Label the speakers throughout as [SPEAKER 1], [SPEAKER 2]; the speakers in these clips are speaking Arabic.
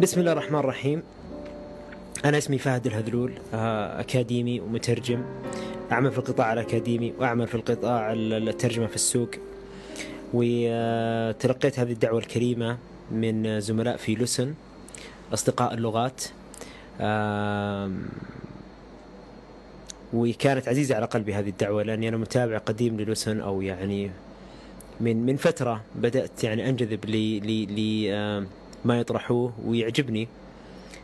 [SPEAKER 1] بسم الله الرحمن الرحيم. أنا اسمي فهد الهذلول آه، أكاديمي ومترجم. أعمل في القطاع الأكاديمي وأعمل في القطاع الترجمة في السوق. وتلقيت هذه الدعوة الكريمة من زملاء في لسن أصدقاء اللغات. وكانت عزيزة على قلبي هذه الدعوة لأني أنا متابع قديم للسن أو يعني من من فترة بدأت يعني أنجذب ل ما يطرحوه ويعجبني.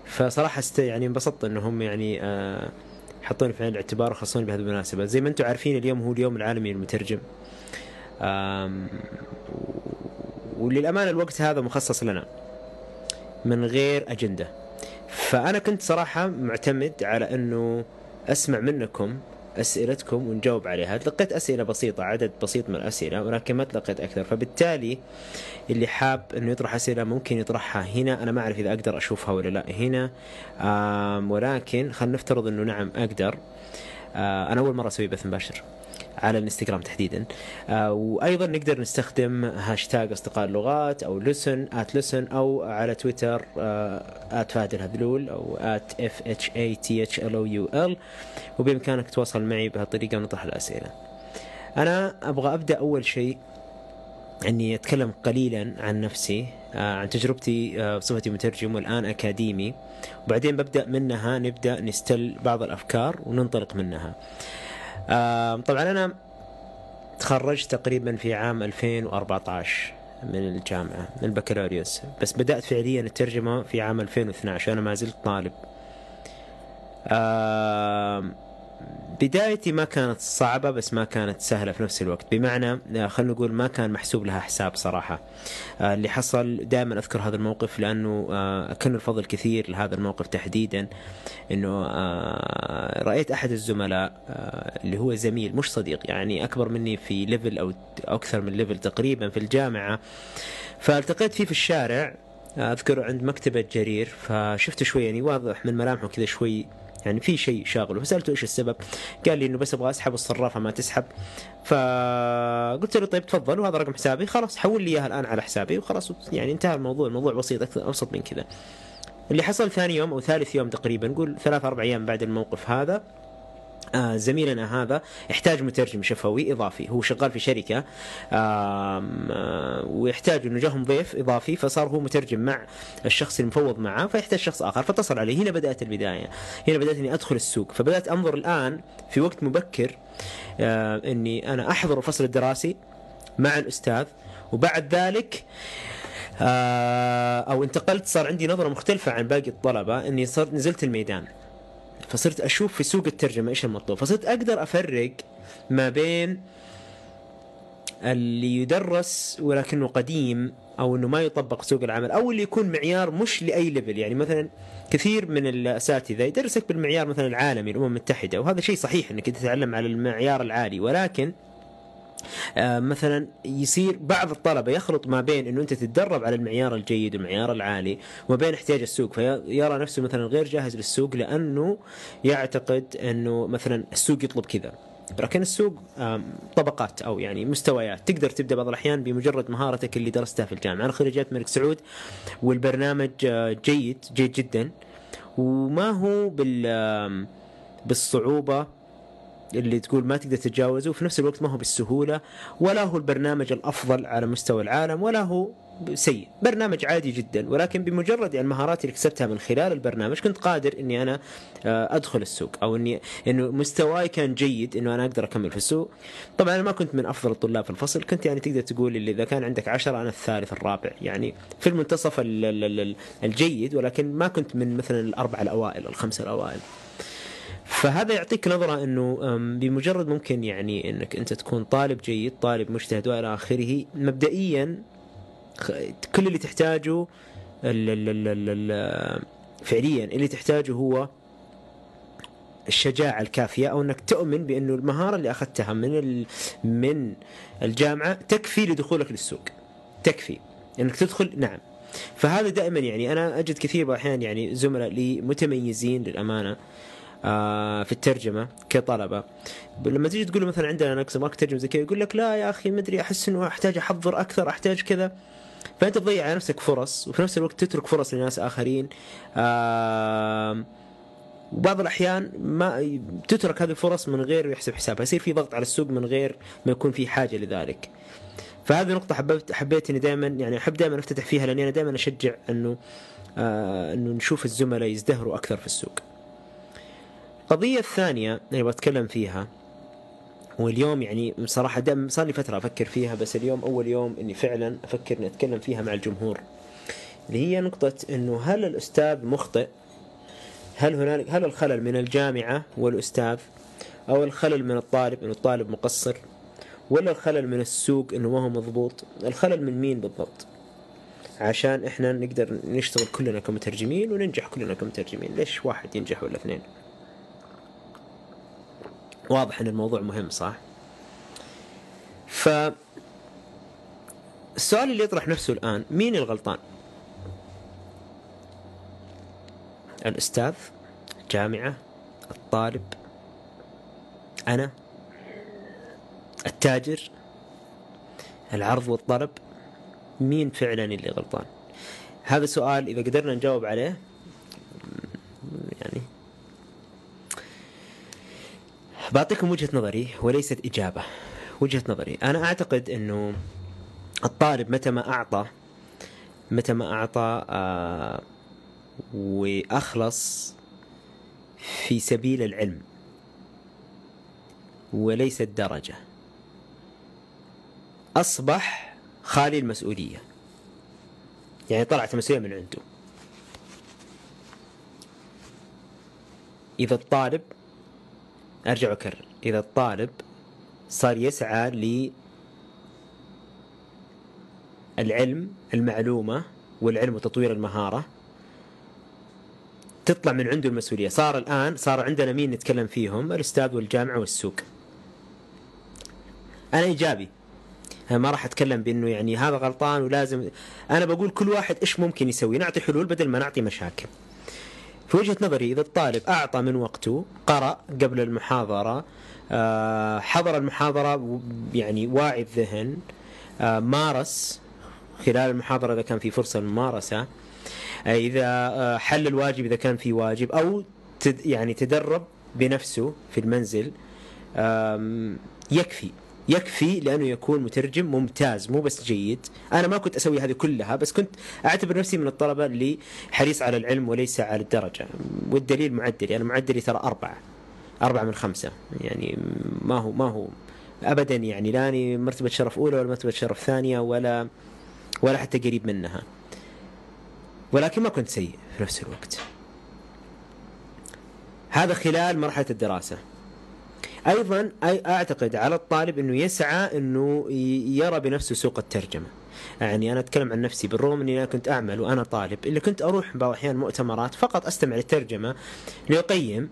[SPEAKER 1] فصراحة است يعني انبسطت انهم يعني آه حطوني في عين الاعتبار وخصوني بهذه المناسبة. زي ما أنتم عارفين اليوم هو اليوم العالمي للمترجم وللأمانة الوقت هذا مخصص لنا. من غير أجندة. فأنا كنت صراحة معتمد على أنه أسمع منكم أسئلتكم ونجاوب عليها. تلقيت أسئلة بسيطة عدد بسيط من الأسئلة ولكن ما تلقيت أكثر. فبالتالي اللي حاب إنه يطرح أسئلة ممكن يطرحها هنا. أنا ما أعرف إذا أقدر أشوفها ولا لا هنا. ولكن خلينا نفترض إنه نعم أقدر. آه، أنا أول مرة أسوي بث مباشر. على الانستغرام تحديدا آه وأيضا نقدر نستخدم هاشتاج أصدقاء اللغات أو لسن at لسن أو على تويتر آه at فهد الهذلول أو at F H A T H L O U L وبإمكانك تتواصل معي بهالطريقة ونطرح الأسئلة. أنا أبغى أبدأ أول شيء إني أتكلم قليلا عن نفسي آه عن تجربتي بصفتي مترجم والآن أكاديمي وبعدين ببدأ منها نبدأ نستل بعض الأفكار وننطلق منها. طبعا أنا تخرجت تقريبا في عام 2014 من الجامعة من البكالوريوس. بس بدأت فعليا الترجمة في عام 2012 أنا ما زلت طالب. بدايتي ما كانت صعبة بس ما كانت سهلة في نفس الوقت. بمعنى آه، خلينا نقول ما كان محسوب لها حساب صراحة. آه، اللي حصل دائما أذكر هذا الموقف لأنه آه، أكن الفضل كثير لهذا الموقف تحديدا. أنه رأيت أحد الزملاء اللي هو زميل مش صديق يعني أكبر مني في level أو أكثر من level تقريبا في الجامعة. فالتقيت فيه في الشارع أذكر عند مكتبة جرير. فشفته شوي يعني واضح من ملامحه كذا شوي يعني في شيء شاغله فسألته إيش السبب؟ قال لي إنه بس أبغى أسحب الصرافة ما تسحب. فقلت له طيب تفضل. وهذا رقم حسابي. خلاص حول لي إياها الآن على حسابي. وخلاص يعني انتهى الموضوع. الموضوع بسيط أكثر أبسط من كذا. اللي حصل ثاني يوم أو ثالث يوم تقريبا نقول ثلاث أربع أيام بعد الموقف هذا زميلنا هذا يحتاج مترجم شفوي إضافي. هو شغال في شركة آه ويحتاج إنه جاهم ضيف إضافي فصار هو مترجم مع الشخص المفوض معه فيحتاج شخص آخر. فاتصل عليه. هنا بدأت البداية. هنا بدأت إني أدخل السوق. فبدأت أنظر الآن في وقت مبكر آه إني أنا أحضر الفصل الدراسي مع الأستاذ وبعد ذلك آه أو انتقلت صار عندي نظرة مختلفة عن باقي الطلبة إني صرت نزلت الميدان. فصرت أشوف في سوق الترجمة إيش المطلوب. فصرت أقدر أفرق ما بين اللي يدرس ولكنه قديم أو إنه ما يطبق سوق العمل أو اللي يكون معيار مش لأي ليفل يعني مثلا كثير من الأساتذة يدرسك بالمعيار مثلا العالمي الأمم المتحدة وهذا شيء صحيح إنك تتعلم على المعيار العالي. ولكن مثلا يصير بعض الطلبة يخلط ما بين إنه أنت تتدرب على المعيار الجيد والمعيار العالي وما بين احتياج السوق فيرى نفسه مثلا غير جاهز للسوق لأنه يعتقد إنه مثلا السوق يطلب كذا. لكن السوق طبقات أو يعني مستويات. تقدر تبدأ بعض الأحيان بمجرد مهارتك اللي درستها في الجامعة. أنا خريجات الملك سعود والبرنامج آه، جيد جيد جدا. وما هو بال بالصعوبة اللي تقول ما تقدر تتجاوزه وفي نفس الوقت ما هو بالسهولة ولا هو البرنامج الأفضل على مستوى العالم ولا هو سيء. برنامج عادي جدا ولكن بمجرد يعني المهارات اللي اكتسبتها من خلال البرنامج كنت قادر إني أنا آه، أدخل السوق أو إني إنه مستواي كان جيد إنه أنا أقدر أكمل في السوق. طبعا أنا ما كنت من أفضل الطلاب في الفصل كنت يعني تقدر تقول اللي إذا كان عندك عشرة أنا الثالث الرابع. يعني في المنتصف الجيد ولكن ما كنت من مثلا الاربعه الأوائل الخمسة الأوائل. فهذا يعطيك نظرة إنه بمجرد ممكن يعني إنك أنت تكون طالب جيد طالب مجتهد وإلى آخره مبدئيا كل اللي تحتاجه فعليا اللي تحتاجه هو الشجاعة الكافية أو أنك تؤمن بأنه المهارة اللي أخذتها من من الجامعة تكفي لدخولك للسوق. تكفي. أنك تدخل نعم. فهذا دائما يعني أنا أجد كثير الأحيان يعني زملاء لي متميزين للأمانة. في الترجمة كطلبة. لما تيجي تقول مثلا عندنا نقص ما ترجم زي كذا يقول لك لا يا أخي مدري أحس إنه أحتاج أحضر أكثر أحتاج كذا. فأنت تضيع على نفسك فرص وفي نفس الوقت تترك فرص لناس آخرين. وبعض الأحيان ما تترك هذه الفرص من غير يحسب حسابها يصير في ضغط على السوق من غير ما يكون في حاجة لذلك. فهذه نقطة حبيت حبيت إني دائما يعني أحب دائما أفتتح فيها لأني أنا دائما أشجع إنه آه إنه نشوف الزملاء يزدهروا أكثر في السوق. القضية الثانية اللي بتكلم فيها واليوم يعني بصراحة دائما صار لي فترة أفكر فيها بس اليوم أول يوم إني فعلا أفكر إني أتكلم فيها مع الجمهور. اللي هي نقطة إنه هل الأستاذ مخطئ؟ هل هنالك هل الخلل من الجامعة والأستاذ؟ أو الخلل من الطالب إنه الطالب مقصر؟ ولا الخلل من السوق إنه ما هو مضبوط؟ الخلل من مين بالضبط؟ عشان إحنا نقدر نشتغل كلنا كمترجمين وننجح كلنا كمترجمين، ليش واحد ينجح ولا اثنين؟ واضح إن الموضوع مهم صح؟ ف السؤال اللي يطرح نفسه الآن مين الغلطان؟ الأستاذ الجامعة الطالب أنا التاجر العرض والطلب مين فعلا اللي غلطان هذا سؤال إذا قدرنا نجاوب عليه يعني بعطيكم وجهة نظري وليست إجابة. وجهة نظري. أنا أعتقد إنه الطالب متى ما أعطى متى ما أعطى آه وأخلص في سبيل العلم وليس الدرجه أصبح خالي المسؤولية. يعني طلعت المسؤوليه من عنده. إذا الطالب أرجع واكرر إذا الطالب صار يسعى للعلم المعلومة والعلم وتطوير المهارة تطلع من عنده المسؤولية. صار الآن صار عندنا مين نتكلم فيهم؟ الأستاذ والجامعة والسوق. أنا إيجابي. أنا ما راح أتكلم بأنه يعني هذا غلطان ولازم أنا بقول كل واحد إيش ممكن يسوي؟ نعطي حلول بدل ما نعطي مشاكل. في وجهة نظري إذا الطالب أعطى من وقته قرأ قبل المحاضرة آه، حضر المحاضرة يعني واعي الذهن آه، مارس خلال المحاضرة إذا كان في فرصة للممارسة آه، آه، حل الواجب إذا كان في واجب تد يعني تدرب بنفسه في المنزل يكفي. يكفي لأنه يكون مترجم ممتاز مو بس جيد. أنا ما كنت أسوي هذه كلها بس كنت أعتبر نفسي من الطلبة اللي حريص على العلم وليس على الدرجة. والدليل معدلي أنا معدلي ترى أربعة. أربعة من خمسة. يعني ما هو ما هو ابدا يعني لاني مرتبة شرف أولى ولا مرتبة شرف ثانية ولا ولا حتى قريب منها. ولكن ما كنت سيء في نفس الوقت. هذا خلال مرحلة الدراسة. أيضا أي- أعتقد على الطالب إنه يسعى إنه يرى بنفسه سوق الترجمة. يعني أنا أتكلم عن نفسي بالرغم إني أنا كنت أعمل وأنا طالب اللي كنت أروح بعض الأحيان مؤتمرات فقط أستمع للترجمة ليقيم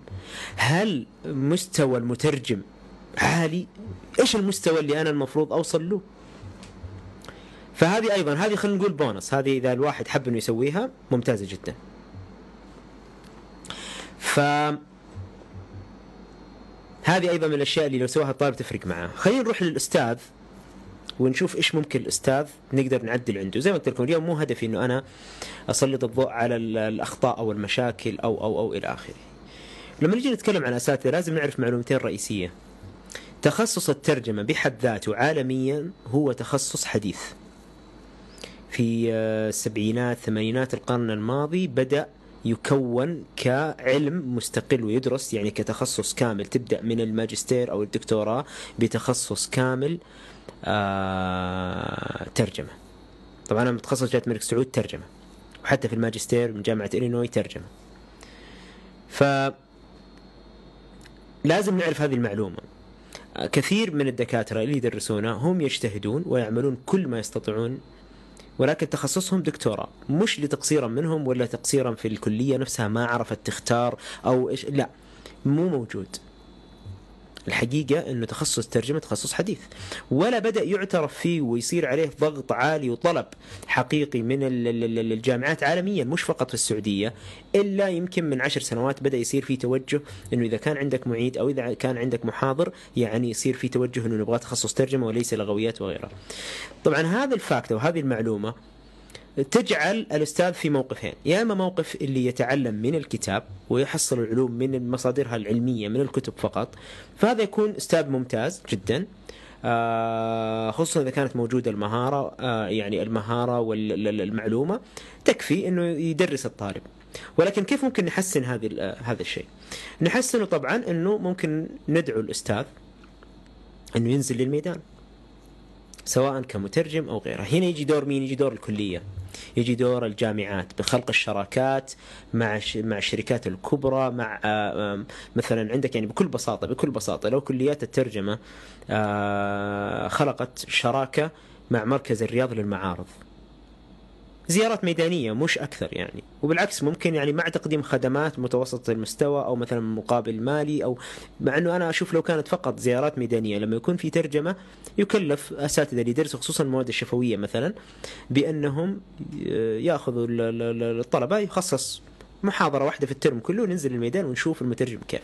[SPEAKER 1] هل مستوى المترجم عالي؟ إيش المستوى اللي أنا المفروض أوصل له؟ فهذه أيضا هذه خلينا نقول بونص هذه إذا الواحد حب إنه يسويها ممتازة جدا. ف هذه أيضا من الأشياء اللي لو سواها الطالب تفرق معاه خلينا نروح للأستاذ ونشوف إيش ممكن الأستاذ نقدر نعدل عنده. زي ما قلت لكم اليوم مو هدفي إنه أنا أسلط الضوء على ال- الأخطاء أو المشاكل أو أو أو إلى آخره. لما نجي نتكلم عن أساتذة لازم نعرف معلومتين رئيسية. تخصص الترجمة بحد ذاته عالميا هو تخصص حديث. في آه، السبعينات ثمانينات القرن الماضي بدأ يكون كعلم مستقل ويدرس يعني كتخصص كامل. تبدأ من الماجستير أو الدكتوراه بتخصص كامل آه ترجمة. طبعا أنا متخصص جامعة الملك سعود ترجمة وحتى في الماجستير من جامعة إلينوي ترجمة. ف لازم نعرف هذه المعلومة. كثير من الدكاترة اللي يدرسونا هم يجتهدون ويعملون كل ما يستطيعون ولكن تخصصهم دكتوراه مش لتقصيرا منهم ولا تقصيرا في الكلية نفسها ما عرفت تختار أو إيش لا مو موجود. الحقيقة أنه تخصص ترجمة تخصص حديث. ولا بدأ يعترف فيه ويصير عليه ضغط عالي وطلب حقيقي من ال- ال- ال- الجامعات عالميا مش فقط في السعودية إلا يمكن من عشر سنوات بدأ يصير في توجه أنه إذا كان عندك معيد أو إذا كان عندك محاضر يعني يصير في توجه أنه نبغى تخصص ترجمة وليس لغويات وغيرها. طبعا هذا الفاكت وهذه المعلومة تجعل الأستاذ في موقفين يا إما موقف اللي يتعلم من الكتاب ويحصل العلوم من مصادرها العلمية من الكتب فقط فهذا يكون أستاذ ممتاز جدا آه، خصوصا إذا كانت موجودة المهارة آه، يعني المهارة والمعلومة تكفي إنه يدرس الطالب ولكن كيف ممكن نحسن هذه هذا الشيء؟ نحسنه طبعا إنه ممكن ندعو الأستاذ إنه ينزل للميدان سواء كمترجم أو غيره، هنا يجي دور مين؟ يجي دور الكلية. يجي دور الجامعات بخلق الشراكات مع مع الشركات الكبرى مع آه، مثلا عندك يعني بكل بساطة بكل بساطة لو كليات الترجمة آه، خلقت شراكة مع مركز الرياض للمعارض. زيارات ميدانية مش أكثر يعني. وبالعكس ممكن يعني مع تقديم خدمات متوسطة المستوى أو مثلا مقابل مالي أو مع أنه أنا أشوف لو كانت فقط زيارات ميدانية لما يكون في ترجمة يكلف أساتذة اللي يدرسوا خصوصا المواد الشفوية مثلا بأنهم يأخذوا الطلبة يخصص محاضرة واحدة في الترم كله وننزل الميدان ونشوف المترجم كيف.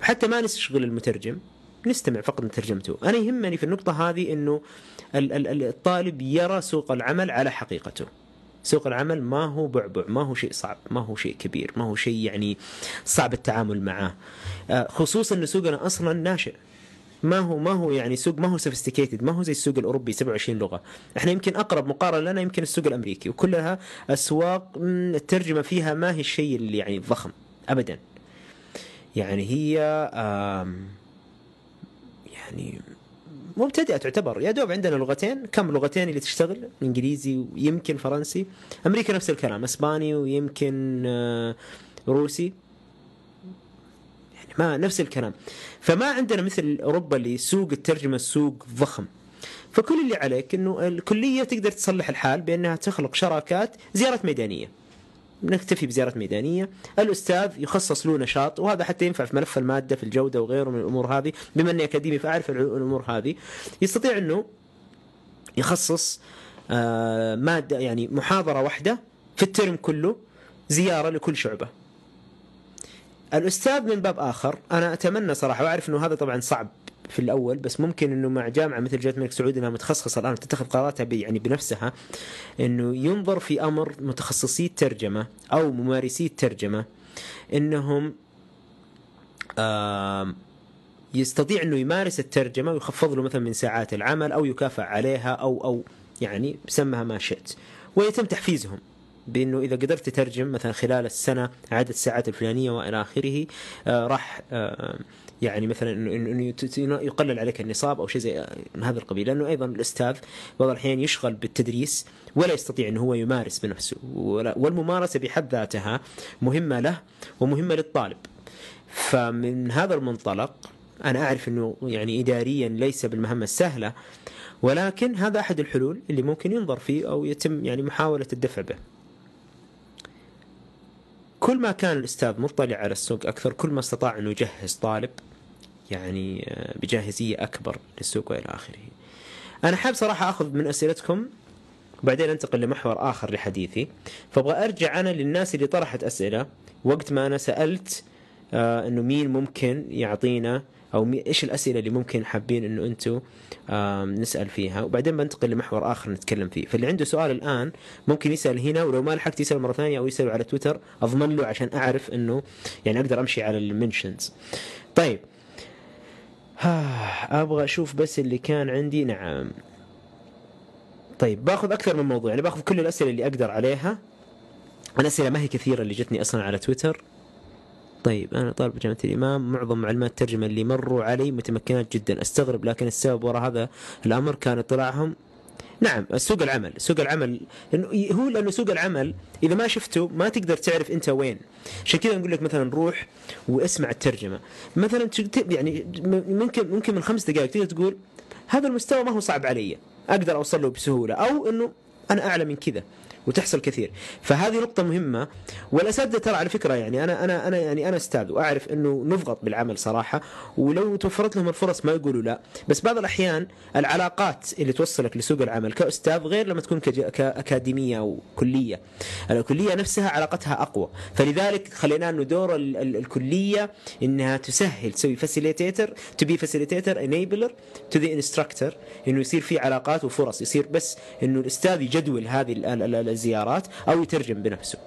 [SPEAKER 1] حتى ما نشغل المترجم نستمع فقط من ترجمته. أنا يهمني في النقطة هذه أنه الطالب يرى سوق العمل على حقيقته. سوق العمل ما هو بعبع ما هو شيء صعب ما هو شيء كبير ما هو شيء يعني صعب التعامل معه. آه، خصوصا إن سوقنا أصلا ناشئ. ما هو ما هو يعني سوق ما هو سوفيستيكيتد ما هو زي السوق الأوروبي 27 لغة. إحنا يمكن أقرب مقارنة لنا يمكن السوق الأمريكي وكلها أسواق الترجمة فيها ما هي الشيء اللي يعني ضخم ابدا. يعني هي يعني مبتدئة تعتبر. يا دوب عندنا لغتين كم لغتين اللي تشتغل؟ إنجليزي ويمكن فرنسي. أمريكا نفس الكلام إسباني ويمكن آه، روسي. يعني ما نفس الكلام. فما عندنا مثل أوروبا اللي سوق الترجمة سوق ضخم. فكل اللي عليك إنه الكلية تقدر تصلح الحال بأنها تخلق شراكات زيارات ميدانية. نكتفي بزيارة ميدانية. الأستاذ يخصص له نشاط وهذا حتى ينفع في ملف المادة في الجودة وغيره من الأمور هذه. بما أني أكاديمي فأعرف الأمور هذه. يستطيع أنه يخصص آه، مادة يعني محاضرة واحدة في الترم كله زيارة لكل شعبة. الأستاذ من باب آخر أنا أتمنى صراحة وأعرف أنه هذا طبعا صعب في الأول بس ممكن إنه مع جامعة مثل جامعة الملك سعود إنها متخصصة الآن تتخذ قراراتها يعني بنفسها إنه ينظر في أمر متخصصي الترجمة أو ممارسي الترجمة إنهم يستطيع إنه يمارس الترجمة ويخفض له مثلا من ساعات العمل أو يكافئ عليها أو أو يعني سمها ما شئت. ويتم تحفيزهم بإنه إذا قدرت تترجم مثلا خلال السنة عدد الساعات الفلانية وإلى آخره آه راح آه يعني مثلا انه يقلل عليك النصاب أو شيء زي من هذا القبيل. لأنه أيضا الأستاذ بعض الأحيان يشغل بالتدريس ولا يستطيع إنه هو يمارس بنفسه. والممارسة بحد ذاتها مهمة له ومهمة للطالب. فمن هذا المنطلق أنا أعرف إنه يعني اداريا ليس بالمهمة السهلة ولكن هذا أحد الحلول اللي ممكن ينظر فيه أو يتم يعني محاولة الدفع به. كل ما كان الأستاذ مطلع على السوق أكثر كل ما استطاع إنه يجهز طالب يعني آه، بجاهزية أكبر للسوق وإلى آخره. أنا حاب صراحة أخذ من أسئلتكم وبعدين أنتقل لمحور آخر لحديثي. فأبغى أرجع أنا للناس اللي طرحت أسئلة وقت ما أنا سألت آه إنه مين ممكن يعطينا أو إيش الأسئلة اللي ممكن حابين إنه أنتم نسأل فيها. وبعدين بنتقل لمحور آخر نتكلم فيه. فاللي عنده سؤال الآن ممكن يسأل هنا ولو ما لحقت يسأل مرة ثانية أو يسأل على تويتر. أضمن له عشان أعرف إنه يعني أقدر أمشي على المنشنز. طيب أبغى أشوف بس اللي كان عندي. نعم. طيب باخذ أكثر من موضوع يعني باخذ كل الأسئلة اللي أقدر عليها. الأسئلة ما هي كثيرة اللي جتني أصلا على تويتر. طيب أنا طالب جامعة الإمام معظم معلومات الترجمة اللي مروا علي متمكنات جدا. أستغرب لكن السبب وراء هذا الأمر كان اطلاعهم. نعم سوق العمل سوق العمل. هو لأنه سوق العمل إذا ما شفته ما تقدر تعرف أنت وين. عشان كذا نقول لك مثلا روح واسمع الترجمة. مثلا يعني ممكن ممكن من خمس دقائق تقدر تقول هذا المستوى ما هو صعب علي. أقدر أوصل له بسهولة. أو إنه أنا أعلى من كذا. وتحصل كثير. فهذه نقطة مهمة. والأساتذة ترى على فكرة يعني أنا أنا أنا يعني أنا أستاذ وأعرف إنه نضغط بالعمل صراحة. ولو توفرت لهم الفرص ما يقولوا لا. بس بعض الأحيان العلاقات اللي توصلك لسوق العمل كأستاذ غير لما تكون كاكاديميه أو كلية. الكلية نفسها علاقتها أقوى. فلذلك خلينا إنه دور ال ال الكلية إنها تسهل تسوي facilitator to be facilitator enabler to the instructor إنه يصير في علاقات وفرص. يصير بس إنه الأستاذ يجدول هذه الزيارات أو يترجم بنفسه.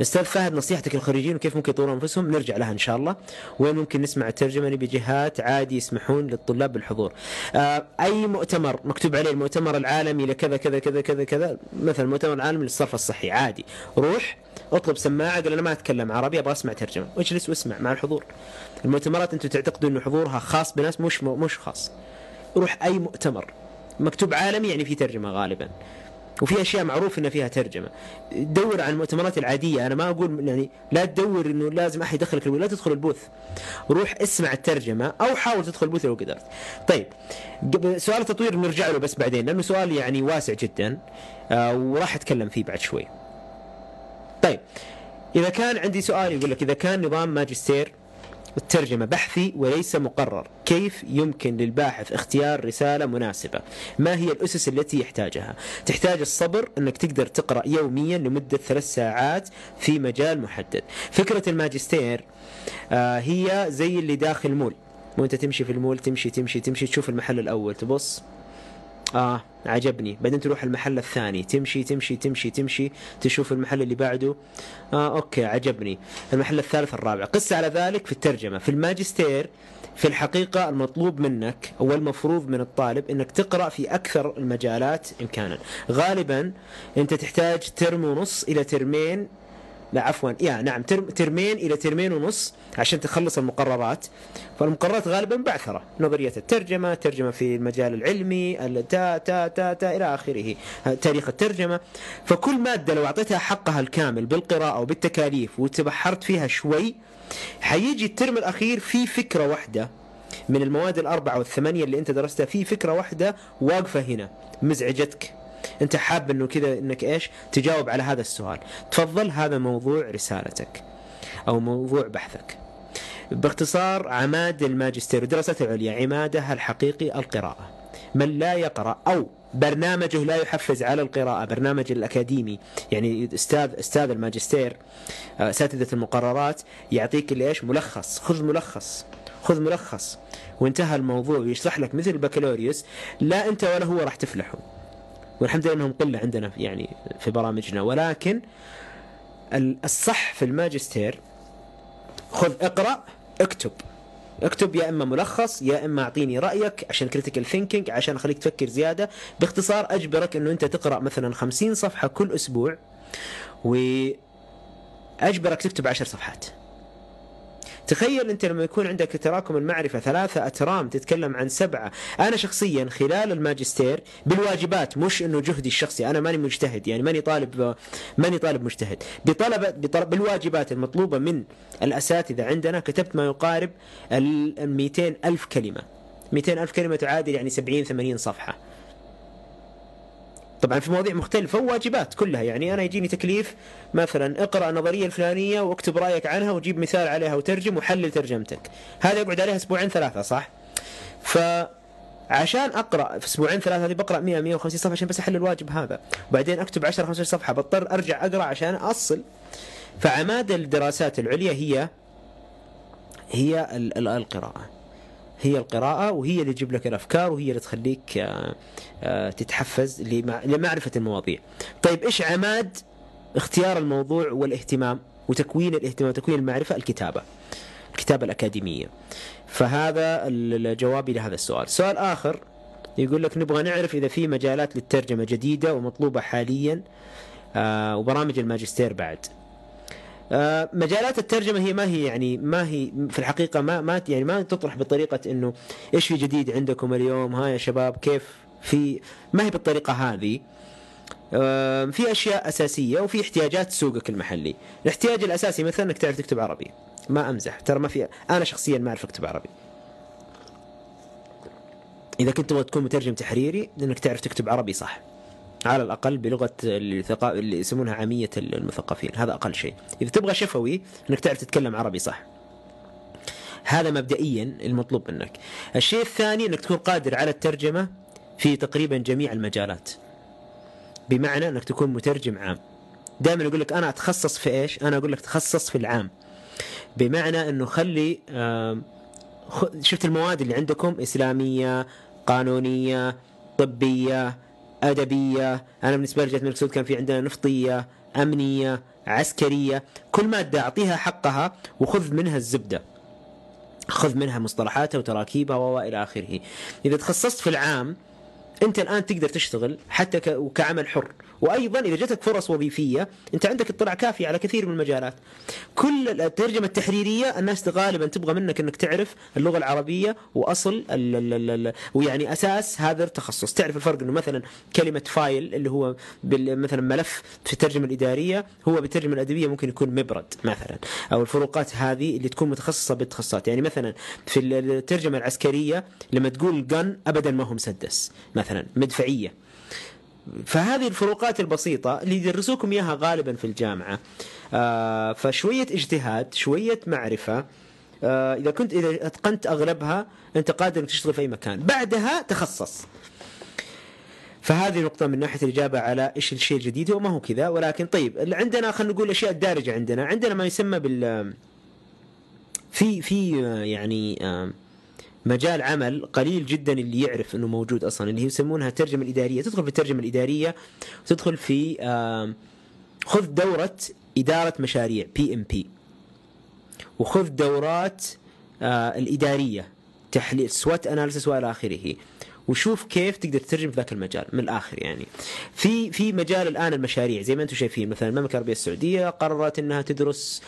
[SPEAKER 1] أستاذ فهد نصيحتك للخريجين وكيف ممكن يطورون أنفسهم؟ نرجع لها إن شاء الله. وين ممكن نسمع الترجمة؟ نبي جهات عادي يسمحون للطلاب بالحضور. آه أي مؤتمر مكتوب عليه؟ المؤتمر العالمي لكذا كذا كذا كذا كذا. مثلا المؤتمر العالمي للصرف الصحي عادي. روح اطلب سماعة قال أنا ما أتكلم عربي أبغى أسمع ترجمة. واجلس واسمع مع الحضور. المؤتمرات أنتم تعتقدوا إنه حضورها خاص بناس مش مش خاص. روح أي مؤتمر. مكتوب عالمي يعني في ترجمة غالبا. وفي أشياء معروف ان فيها ترجمة. دور عن المؤتمرات العادية. أنا ما أقول يعني لا تدور إنه لازم أحد يدخلك لا تدخل البوث. روح اسمع الترجمة أو حاول تدخل البوث لو قدرت. طيب سؤال التطوير نرجع له بس بعدين لأنه سؤال يعني واسع جدا آه وراح أتكلم فيه بعد شوي. طيب إذا كان عندي سؤال يقول لك إذا كان نظام ماجستير الترجمة بحثي وليس مقرر. كيف يمكن للباحث اختيار رسالة مناسبة؟ ما هي الأسس التي يحتاجها؟ تحتاج الصبر أنك تقدر تقرأ يوميا لمدة ثلاث ساعات في مجال محدد. فكرة الماجستير آه هي زي اللي داخل مول. وانت تمشي في المول تمشي تمشي تمشي تشوف المحل الأول تبص. آه عجبني. بعدين تروح المحل الثاني. تمشي تمشي تمشي تمشي تشوف المحل اللي بعده. آه أوكي عجبني. المحل الثالث الرابع. قس على ذلك في الترجمة. في الماجستير في الحقيقة المطلوب منك أو المفروض من الطالب أنك تقرأ في أكثر المجالات إمكانا. غالبا أنت تحتاج ترم ونص إلى ترمين لا عفوا. يا نعم ترم ترمين إلى ترمين ونص عشان تخلص المقررات. فالمقررات غالبا بعثرة. نظرية الترجمة ترجمة في المجال العلمي تا تا تا تا إلى آخره. تاريخ الترجمة. فكل مادة لو أعطيتها حقها الكامل بالقراءة وبالتكاليف وتبحرت فيها شوي حيجي الترم الأخير في فكرة واحدة من المواد الأربعة والثمانية اللي أنت درستها في فكرة واحدة واقفة هنا. مزعجتك. انت حاب انه كذا انك إيش تجاوب على هذا السؤال. تفضل هذا موضوع رسالتك أو موضوع بحثك. باختصار عماد الماجستير والدراسات العليا عمادها الحقيقي القراءة. من لا يقرأ أو برنامجه لا يحفز على القراءة برنامج الأكاديمي يعني أستاذ أستاذ الماجستير آه، أساتذة المقررات يعطيك ليش؟ ملخص. خذ ملخص خذ ملخص. وانتهى الموضوع. ويشرح لك مثل البكالوريوس لا أنت ولا هو راح تفلحوا والحمد لله إنهم قله عندنا يعني في برامجنا. ولكن الصح في الماجستير خذ اقرأ اكتب. اكتب يا إما ملخص يا إما أعطيني رأيك عشان critical thinking عشان أخليك تفكر زيادة. باختصار أجبرك إنه أنت تقرأ مثلا 50 صفحة كل أسبوع وأجبرك تكتب 10 صفحات. تخيل أنت لما يكون عندك تراكم المعرفة ثلاثة أترام تتكلم عن سبعة. أنا شخصيا خلال الماجستير بالواجبات مش إنه جهدي الشخصي أنا ماني مجتهد يعني ماني طالب ماني طالب مجتهد. بطلب, بطلب بالواجبات المطلوبة من الأساتذة عندنا كتبت ما يقارب ال 200 ألف كلمة. 200 ألف كلمة تعادل يعني 70 80 صفحة. طبعا في مواضيع مختلفة وواجبات كلها. يعني أنا يجيني تكليف مثلا اقرأ النظرية الفلانية واكتب رأيك عنها وجيب مثال عليها وترجم وحلل ترجمتك. هذا يقعد عليها أسبوعين ثلاثة صح؟ فعشان أقرأ في أسبوعين ثلاثة هذه بقرأ 100 150 صفحة عشان بس أحل الواجب هذا. وبعدين أكتب 10 15 صفحة بضطر أرجع أقرأ عشان أصل. فعماد الدراسات العليا هي هي القراءة. هي القراءة وهي اللي تجيب لك الأفكار وهي اللي تخليك آه، آه، تتحفز لمعرفة المواضيع. طيب إيش عماد اختيار الموضوع والاهتمام وتكوين الاهتمام وتكوين المعرفة؟ الكتابة الكتابة الأكاديمية. فهذا الجواب لهذا السؤال. سؤال آخر يقول لك نبغى نعرف إذا في مجالات للترجمة جديدة ومطلوبة حاليا آه، وبرامج الماجستير بعد. مجالات الترجمة هي ما هي يعني ما هي في الحقيقة ما ما يعني ما تطرح بطريقة إنه إيش في جديد عندكم اليوم؟ ها يا شباب كيف في ما هي بالطريقة هذه؟ آه، في أشياء أساسية وفي احتياجات سوقك المحلي. الاحتياج الأساسي مثلا إنك تعرف تكتب عربي. ما أمزح. ترى ما في أنا شخصيا ما أعرف أكتب عربي. إذا كنت تبغى تكون مترجم تحريري إنك تعرف تكتب عربي صح. على الأقل بلغة اللي يسمونها عامية المثقفين. هذا أقل شيء. إذا تبغى شفوي إنك تعرف تتكلم عربي صح. هذا مبدئيا المطلوب منك. الشيء الثاني إنك تكون قادر على الترجمة في تقريبا جميع المجالات. بمعنى إنك تكون مترجم عام. دائما يقول لك أنا أتخصص في إيش؟ أنا أقول لك تخصص في العام. بمعنى إنه خلي شفت المواد اللي عندكم؟ إسلامية قانونية طبية أدبية أنا بالنسبة لي جات الملك سعود كان في عندنا نفطية أمنية عسكرية كل مادة أعطيها حقها وخذ منها الزبدة. خذ منها مصطلحاتها وتراكيبها وإلى آخره. إذا تخصصت في العام انت الان تقدر تشتغل حتى كعمل حر. وأيضا إذا جاتك فرص وظيفية انت عندك اطلاع كافي على كثير من المجالات. كل الترجمة التحريرية الناس غالبا تبغى منك إنك تعرف اللغة العربية وأصل ال ويعني أساس هذا التخصص. تعرف الفرق إنه مثلا كلمة file اللي هو مثلا ملف في الترجمة الإدارية هو بالترجمة الأدبية ممكن يكون مبرد مثلا أو الفروقات هذه اللي تكون متخصصة بالتخصصات. يعني مثلا في الترجمة العسكرية لما تقول جن ابدا ما هو مسدس. مثلا مدفعية. فهذه الفروقات البسيطة اللي يدرسوكم إياها غالبا في الجامعة آه فشوية اجتهاد شوية معرفة آه إذا كنت إذا أتقنت أغلبها أنت قادر أنك تشتغل في أي مكان. بعدها تخصص. فهذه نقطة من ناحية الإجابة على إيش الشيء الجديد هو ما هو كذا. ولكن طيب اللي عندنا خلينا نقول الأشياء الدارجة عندنا. عندنا ما يسمى بال في في يعني آه مجال عمل قليل جدا اللي يعرف إنه موجود أصلا اللي يسمونها الترجمة الإدارية. تدخل في الترجمة الإدارية وتدخل في خذ دورة إدارة مشاريع PMP وخذ دورات آه، الإدارية تحليل SWOT analysis وإلى آخره. وشوف كيف تقدر تترجم في ذاك المجال من الآخر يعني. في في مجال الآن المشاريع زي ما أنتم شايفين مثلا المملكة العربية السعودية قررت إنها تدرس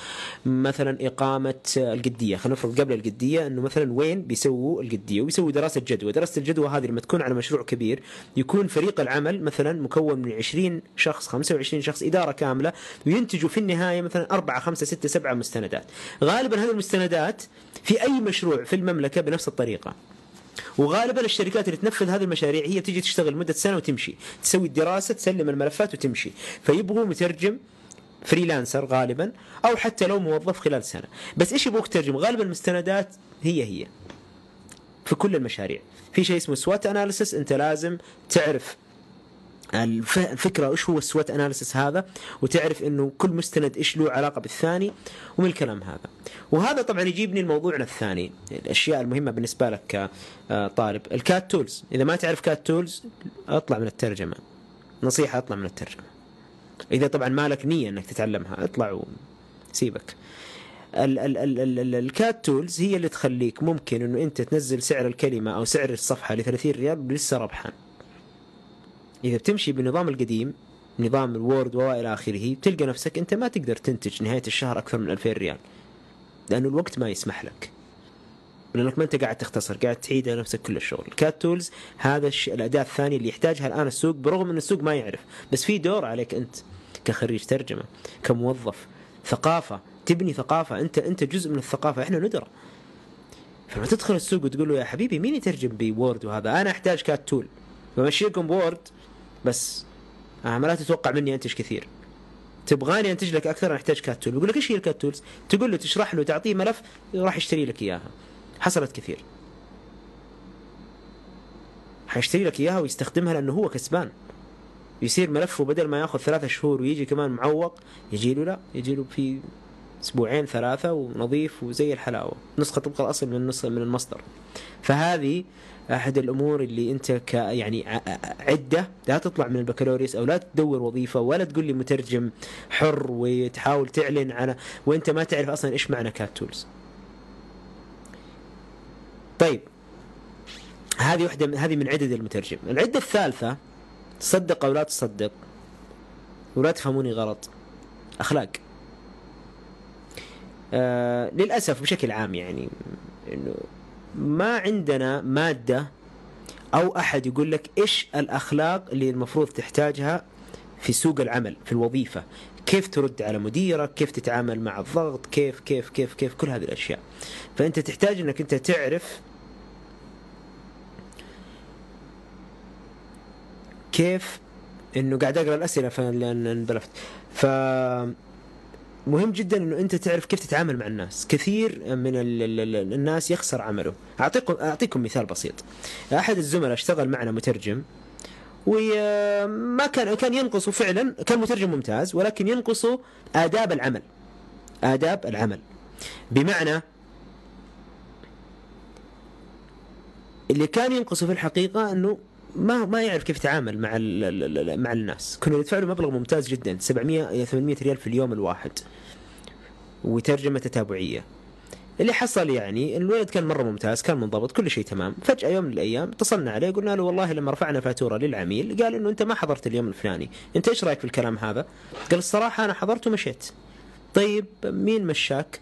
[SPEAKER 1] مثلا إقامة القدية. خلينا نفرض قبل القدية إنه مثلا وين بيسووا القدية وبيسووا دراسة جدوى. دراسة الجدوى هذه لما تكون على مشروع كبير يكون فريق العمل مثلا مكون من 20 شخص 25 شخص إدارة كاملة وينتجوا في النهاية مثلا أربعة خمسة ستة سبعة مستندات. غالبا هذه المستندات في أي مشروع في المملكة بنفس الطريقة. وغالبا الشركات اللي تنفذ هذه المشاريع هي تيجي تشتغل مدة سنة وتمشي. تسوي الدراسة تسلم الملفات وتمشي. فيبغوا مترجم freelancer غالبا أو حتى لو موظف خلال سنة. بس إيش يبغوك تترجم؟ غالبا المستندات هي هي. في كل المشاريع. في شيء اسمه SWOT analysis أنت لازم تعرف الفكرة إيش هو ال SWOT analysis هذا؟ وتعرف إنه كل مستند إيش له علاقة بالثاني ومن الكلام هذا. وهذا طبعا يجيبني لموضوعنا الثاني الأشياء المهمة بالنسبة لك كطالب ال CAT tools إذا ما تعرف CAT tools أطلع من الترجمة. نصيحة أطلع من الترجمة. إذا طبعا ما لك نية إنك تتعلمها أطلع وسيبك. ال CAT tools هي اللي تخليك ممكن إنه أنت تنزل سعر الكلمة أو سعر الصفحة ل 30 ريال لسه ربحان. إذا بتمشي بالنظام القديم نظام ال Word والى آخره تلقى نفسك أنت ما تقدر تنتج نهاية الشهر أكثر من 2000 ريال لأنه الوقت ما يسمح لك. لأنك ما أنت قاعد تختصر قاعد تعيد على نفسك كل الشغل. CAT tools هذا الشيء الأداة الثانية اللي يحتاجها الآن السوق برغم إن السوق ما يعرف بس في دور عليك أنت كخريج ترجمة كموظف. ثقافة تبني ثقافة. أنت أنت جزء من الثقافة إحنا ندرى فلما تدخل السوق وتقول له يا حبيبي مين يترجم ب Word وهذا؟ أنا أحتاج CAT tool بمشيكم ب Word بس آه لا تتوقع مني أنتج كثير. تبغاني أنتج لك أكثر أنا احتاج CAT tool يقول لك إيش هي ال CAT tools تقول له تشرح له تعطيه ملف راح يشتري لك إياها. حصلت كثير. حيشتري لك إياها ويستخدمها لأنه هو كسبان. يصير ملفه بدل ما ياخذ ثلاثة شهور ويجي كمان معوق يجي له لا يجي له في أسبوعين ثلاثة ونظيف وزي الحلاوة. نسخة طبق الأصل من النسخة من المصدر. فهذه أحد الأمور اللي أنت ك يعني عدة لا تطلع من البكالوريوس أو لا تدور وظيفة ولا تقول لي مترجم حر وتحاول تعلن على وأنت ما تعرف أصلا إيش معنى كات تولز. طيب هذه واحدة هذه من عدد المترجم، العدة الثالثة تصدق أو لا تصدق ولا تفهموني غلط أخلاق. آه للأسف بشكل عام يعني إنه ما عندنا مادة أو أحد يقول لك إيش الأخلاق اللي المفروض تحتاجها في سوق العمل في الوظيفة؟ كيف ترد على مديرك؟ كيف تتعامل مع الضغط؟ كيف كيف كيف كيف؟ كل هذه الأشياء. فأنت تحتاج أنك أنت تعرف كيف إنه قاعد أقرأ الأسئلة فانبلفت ف مهم جدا إنه أنت تعرف كيف تتعامل مع الناس، كثير من ال ال الناس يخسر عمله، اعطيكم أعطيكم مثال بسيط. أحد الزملاء اشتغل معنا مترجم وما كان كان ينقصه فعلا كان مترجم ممتاز ولكن ينقصه آداب العمل. آداب العمل. بمعنى اللي كان ينقصه في الحقيقة أنه ما ما يعرف كيف يتعامل مع مع الناس. كنا ندفع له مبلغ ممتاز جدا 700 800 ريال في اليوم الواحد. وترجمة تتابعية. اللي حصل يعني الولد كان مرة ممتاز كان منضبط كل شيء تمام. فجأة يوم من الأيام اتصلنا عليه قلنا له والله لما رفعنا فاتورة للعميل قال إنه أنت ما حضرت اليوم الفلاني. أنت إيش رأيك في الكلام هذا؟ قال الصراحة أنا حضرت ومشيت. طيب مين مشاك؟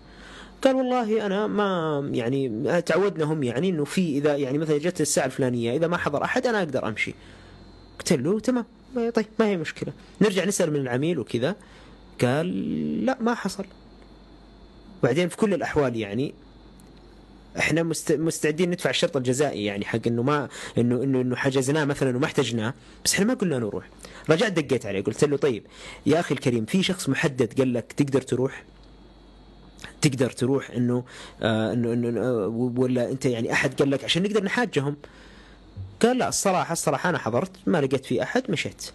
[SPEAKER 1] قال والله أنا ما يعني تعودنا هم يعني إنه في إذا يعني مثلا جت الساعة الفلانية إذا ما حضر أحد أنا أقدر أمشي. قلت له تمام. طيب ما هي مشكلة. نرجع نسأل من العميل وكذا. قال لا ما حصل. وبعدين في كل الأحوال يعني إحنا مستعدين ندفع الشرط الجزائي يعني حق إنه ما إنه إنه إنه حجزناه مثلا وما احتجناه بس إحنا ما قلنا نروح. رجعت دقيت عليه قلت له طيب يا أخي الكريم في شخص محدد قال لك تقدر تروح؟ تقدر تروح إنه آه إنه إنه آه ولا أنت يعني أحد قال لك عشان نقدر نحاجهم؟ قال لا الصراحة الصراحة أنا حضرت ما لقيت في أحد مشيت.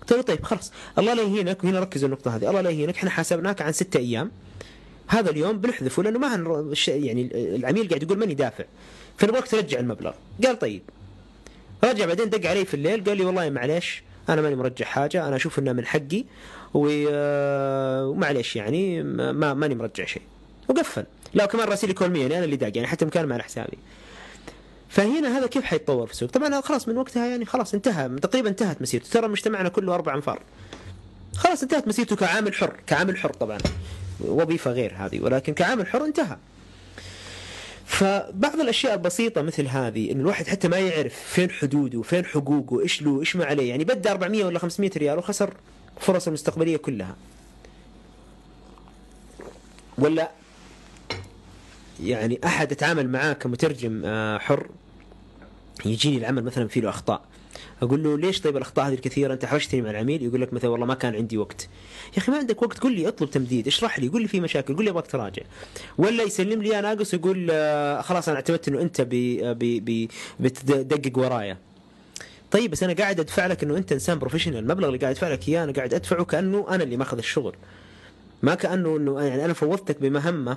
[SPEAKER 1] قلت له طيب خلاص الله لا يهينك وهنا ركز النقطة هذه الله لا يهينك إحنا حاسبناك عن ستة أيام. هذا اليوم بنحذفه لأنه ما هن يعني العميل قاعد يقول ماني دافع فنبغاك ترجع المبلغ. قال طيب. رجع بعدين دق علي في الليل قال لي والله معليش أنا ماني مرجع حاجة أنا أشوف انها من حقي آه، ومعليش يعني ما ماني مرجع شيء. وقفل. لا كمان راسلي كول مي يعني أنا اللي داق يعني حتى مكان ما على حسابي فهنا هذا كيف حيتطور في السوق؟ طبعا خلاص من وقتها يعني خلاص انتهى تقريبا انتهت مسيرته. ترى مجتمعنا كله أربع أنفار. خلاص انتهت مسيرته كعامل حر كعامل حر طبعا. وظيفة غير هذه ولكن كعامل حر انتهى. فبعض الأشياء البسيطة مثل هذه إن الواحد حتى ما يعرف فين حدوده وفين حقوقه إيش له إيش ما عليه يعني بدأ 400 ولا 500 ريال وخسر فرص المستقبلية كلها. ولا يعني أحد اتعامل معاه كمترجم آه، حر يجيني العمل مثلا فيه له أخطاء. أقول له ليش طيب الأخطاء هذه الكثيرة؟ أنت حرجتني مع العميل يقول لك مثلا والله ما كان عندي وقت. يا أخي ما عندك وقت قول لي أطلب تمديد اشرح لي قول لي في مشاكل قول لي أبغاك تراجع. ولا يسلم لي أنا ناقص يقول آه، خلاص أنا اعتمدت إنه أنت بي بي بي بتدقق ورايا. طيب بس أنا قاعد أدفع لك إنه أنت إنسان professional المبلغ اللي قاعد أدفع لك إياه أنا قاعد أدفعه كأنه أنا اللي ماخذ الشغل. ما كأنه إنه يعني أنا فوضتك بمهمة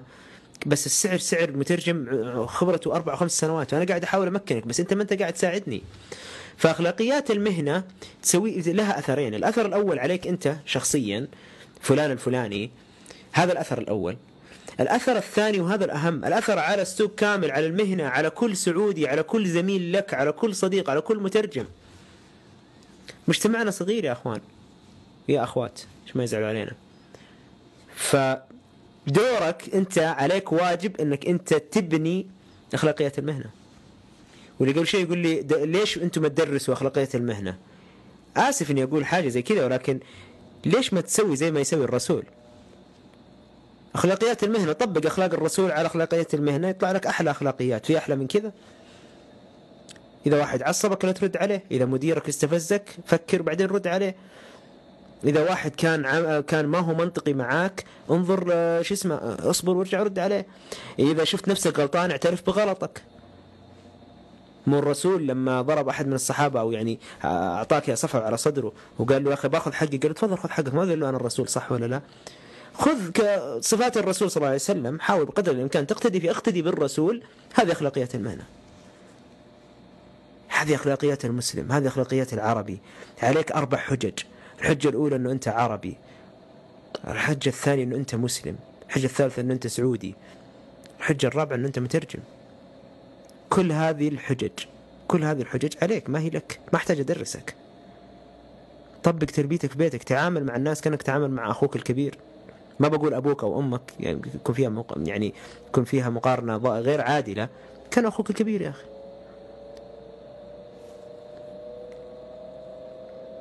[SPEAKER 1] بس السعر سعر مترجم آه، خبرته أربع خمس سنوات وأنا قاعد أحاول أمكنك بس أنت ما أنت قاعد تساعدني. فأخلاقيات المهنة تسوي لها أثرين، الأثر الأول عليك أنت شخصيا فلان الفلاني هذا الأثر الأول. الأثر الثاني وهذا الأهم، الأثر على السوق كامل، على المهنة، على كل سعودي، على كل زميل لك، على كل صديق، على كل مترجم. مجتمعنا صغير يا أخوان. يا أخوات، إيش ما يزعلوا علينا. فدورك أنت عليك واجب أنك أنت تبني أخلاقيات المهنة. واللي قبل شيء يقول لي ليش أنتم ما تدرسوا اخلاقيات المهنة؟ آسف إني أقول حاجة زي كذا ولكن ليش ما تسوي زي ما يسوي الرسول؟ أخلاقيات المهنة طبق أخلاق الرسول على اخلاقيات المهنة يطلع لك أحلى أخلاقيات في أحلى من كذا؟ إذا واحد عصبك لا ترد عليه، إذا مديرك استفزك فكر بعدين رد عليه. إذا واحد كان كان ما هو منطقي معاك انظر آه، شو اسمه آه، اصبر وارجع رد عليه. إذا شفت نفسك غلطان اعترف بغلطك. مو الرسول لما ضرب أحد من الصحابة أو يعني أعطاك صفعه على صدره وقال له يا أخي باخذ حقي قال له تفضل خذ حقك ما قال له أنا الرسول صح ولا لا؟ خذ صفات الرسول صلى الله عليه وسلم حاول بقدر الإمكان تقتدي في اقتدي بالرسول هذه اخلاقيات المهنه. هذه اخلاقيات المسلم، هذه اخلاقيات العربي. عليك أربع حجج، الحجة الأولى إنه أنت عربي. الحجة الثانية إنه أنت مسلم، الحجة الثالثة إنه أنت سعودي. الحجة الرابعة إنه أنت مترجم. كل هذه الحجج كل هذه الحجج عليك ما هي لك ما أحتاج أدرسك. طبق تربيتك في بيتك تعامل مع الناس كأنك تعامل مع أخوك الكبير. ما بقول أبوك أو أمك يعني يكون فيها مق... يعني يكون فيها مقارنة غير عادلة. كان أخوك الكبير يا أخي.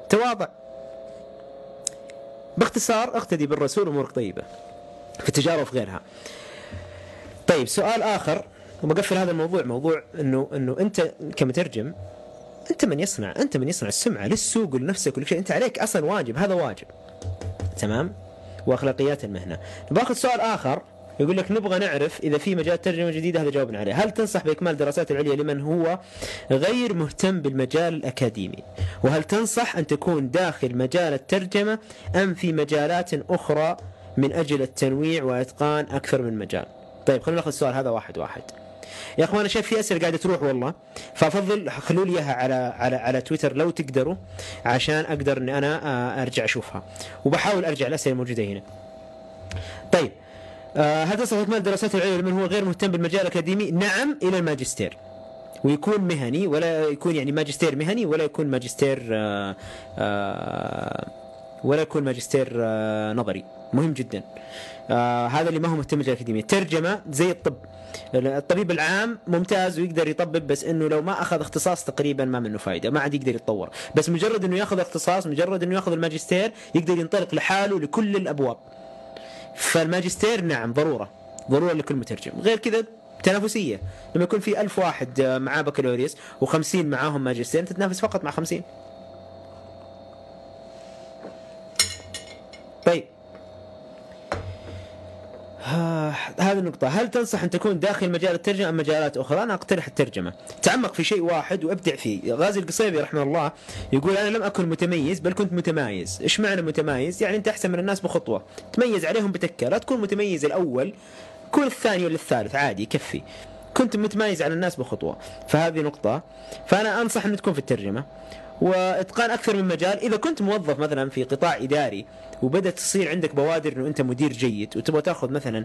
[SPEAKER 1] تواضع. باختصار اقتدي بالرسول أمورك طيبة. في التجارة وفي غيرها. طيب سؤال آخر. وبقفل هذا الموضوع موضوع إنه إنه أنت كمترجم أنت من يصنع أنت من يصنع السمعة للسوق ولنفسك ولكل شيء أنت عليك أصلا واجب هذا واجب. تمام؟ وأخلاقيات المهنة. باخذ سؤال آخر يقول لك نبغى نعرف إذا في مجال ترجمة جديدة هذا جاوبنا عليه. هل تنصح بإكمال الدراسات العليا لمن هو غير مهتم بالمجال الأكاديمي؟ وهل تنصح أن تكون داخل مجال الترجمة أم في مجالات أخرى من أجل التنويع وإتقان أكثر من مجال؟ طيب خلينا ناخذ السؤال هذا واحد واحد. يا أخوان أنا شايف في اسئله قاعدة تروح والله فأفضل خلوا لي إياها على على على تويتر لو تقدروا عشان أقدر إني أنا آه، أرجع أشوفها وبحاول أرجع الاسئله الموجوده هنا. طيب آه، هل تصلح اكمال الدراسات العليا لمن هو غير مهتم بالمجال الأكاديمي؟ نعم إلى الماجستير. ويكون مهني ولا يكون يعني ماجستير مهني ولا يكون ماجستير آآ ولا يكون ماجستير نظري مهم جدا هذا اللي ما هو مهتم بالمجال الأكاديمي ترجمة زي الطب الطبيب العام ممتاز ويقدر يطبب بس إنه لو ما أخذ اختصاص تقريبا ما منه فائده ما عاد يقدر يتطور. بس مجرد إنه يأخذ اختصاص مجرد إنه يأخذ الماجستير يقدر ينطلق لحاله لكل الأبواب. فالماجستير نعم ضرورة ضرورة لكل مترجم. غير كذا تنافسية. لما يكون في ألف واحد معاه بكالوريوس و50 معاهم ماجستير تتنافس فقط مع 50 طيب. هذه النقطة. هل تنصح أن تكون داخل مجال الترجمة أم مجالات أخرى؟ أنا أقترح الترجمة. تعمق في شيء واحد وأبدع فيه. غازي القصيبي رحمه الله يقول أنا لم أكن متميز بل كنت متمايز. إيش معنى متمايز؟ يعني أنت أحسن من الناس بخطوة. تميز عليهم بتكة. لا تكون متميز الأول كون الثاني ولا الثالث. عادي يكفي كنت متميز على الناس بخطوة. فهذه نقطة. فأنا أنصح أن تكون في الترجمة. وإتقان أكثر من مجال. إذا كنت موظف مثلا في قطاع إداري وبدأت تصير عندك بوادر إنه أنت مدير جيد وتبغى تأخذ مثلا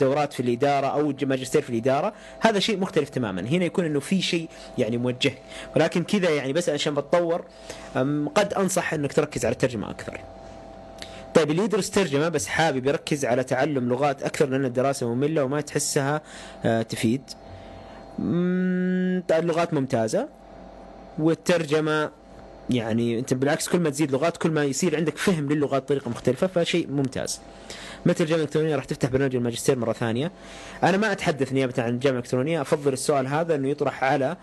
[SPEAKER 1] دورات في الإدارة أو ماجستير في الإدارة هذا شيء مختلف تماما. هنا يكون إنه في شيء يعني موجه. ولكن كذا يعني بس عشان بتطور قد أنصح إنك تركز على الترجمة أكثر. طيب اللي يدرس ترجمه بس حابب يركز على تعلم لغات أكثر لأن الدراسة مملة وما تحسها تفيد. اللغات ممتازة. والترجمة يعني أنت بالعكس كل ما تزيد لغات كل ما يصير عندك فهم للغات بطريقة مختلفة فشيء ممتاز. متى الجامعة الالكترونيه راح تفتح برنامج الماجستير مرة ثانية؟ أنا ما أتحدث نيابة عن الجامعة الالكترونيه أفضل السؤال هذا إنه يطرح على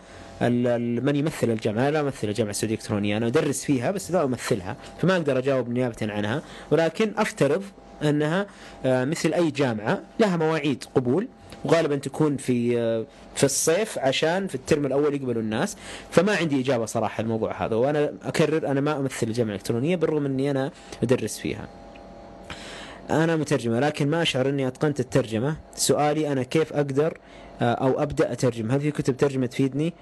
[SPEAKER 1] من يمثل الجامعة، أنا لا أمثل الجامعة السعوديه الالكترونيه، أنا أدرس فيها بس لا أمثلها، فما أقدر أجاوب نيابة عنها، ولكن أفترض أنها مثل أي جامعة لها مواعيد قبول وغالبا تكون في في الصيف عشان في الترم الأول يقبلوا الناس فما عندي إجابة صراحة الموضوع هذا وأنا أكرر أنا ما أمثل الجامعة الإلكترونية بالرغم إني أنا أدرس فيها. أنا مترجمة لكن ما أشعر إني أتقنت الترجمة، سؤالي أنا كيف أقدر أو أبدأ أترجم؟ هل في كتب ترجمة تفيدني؟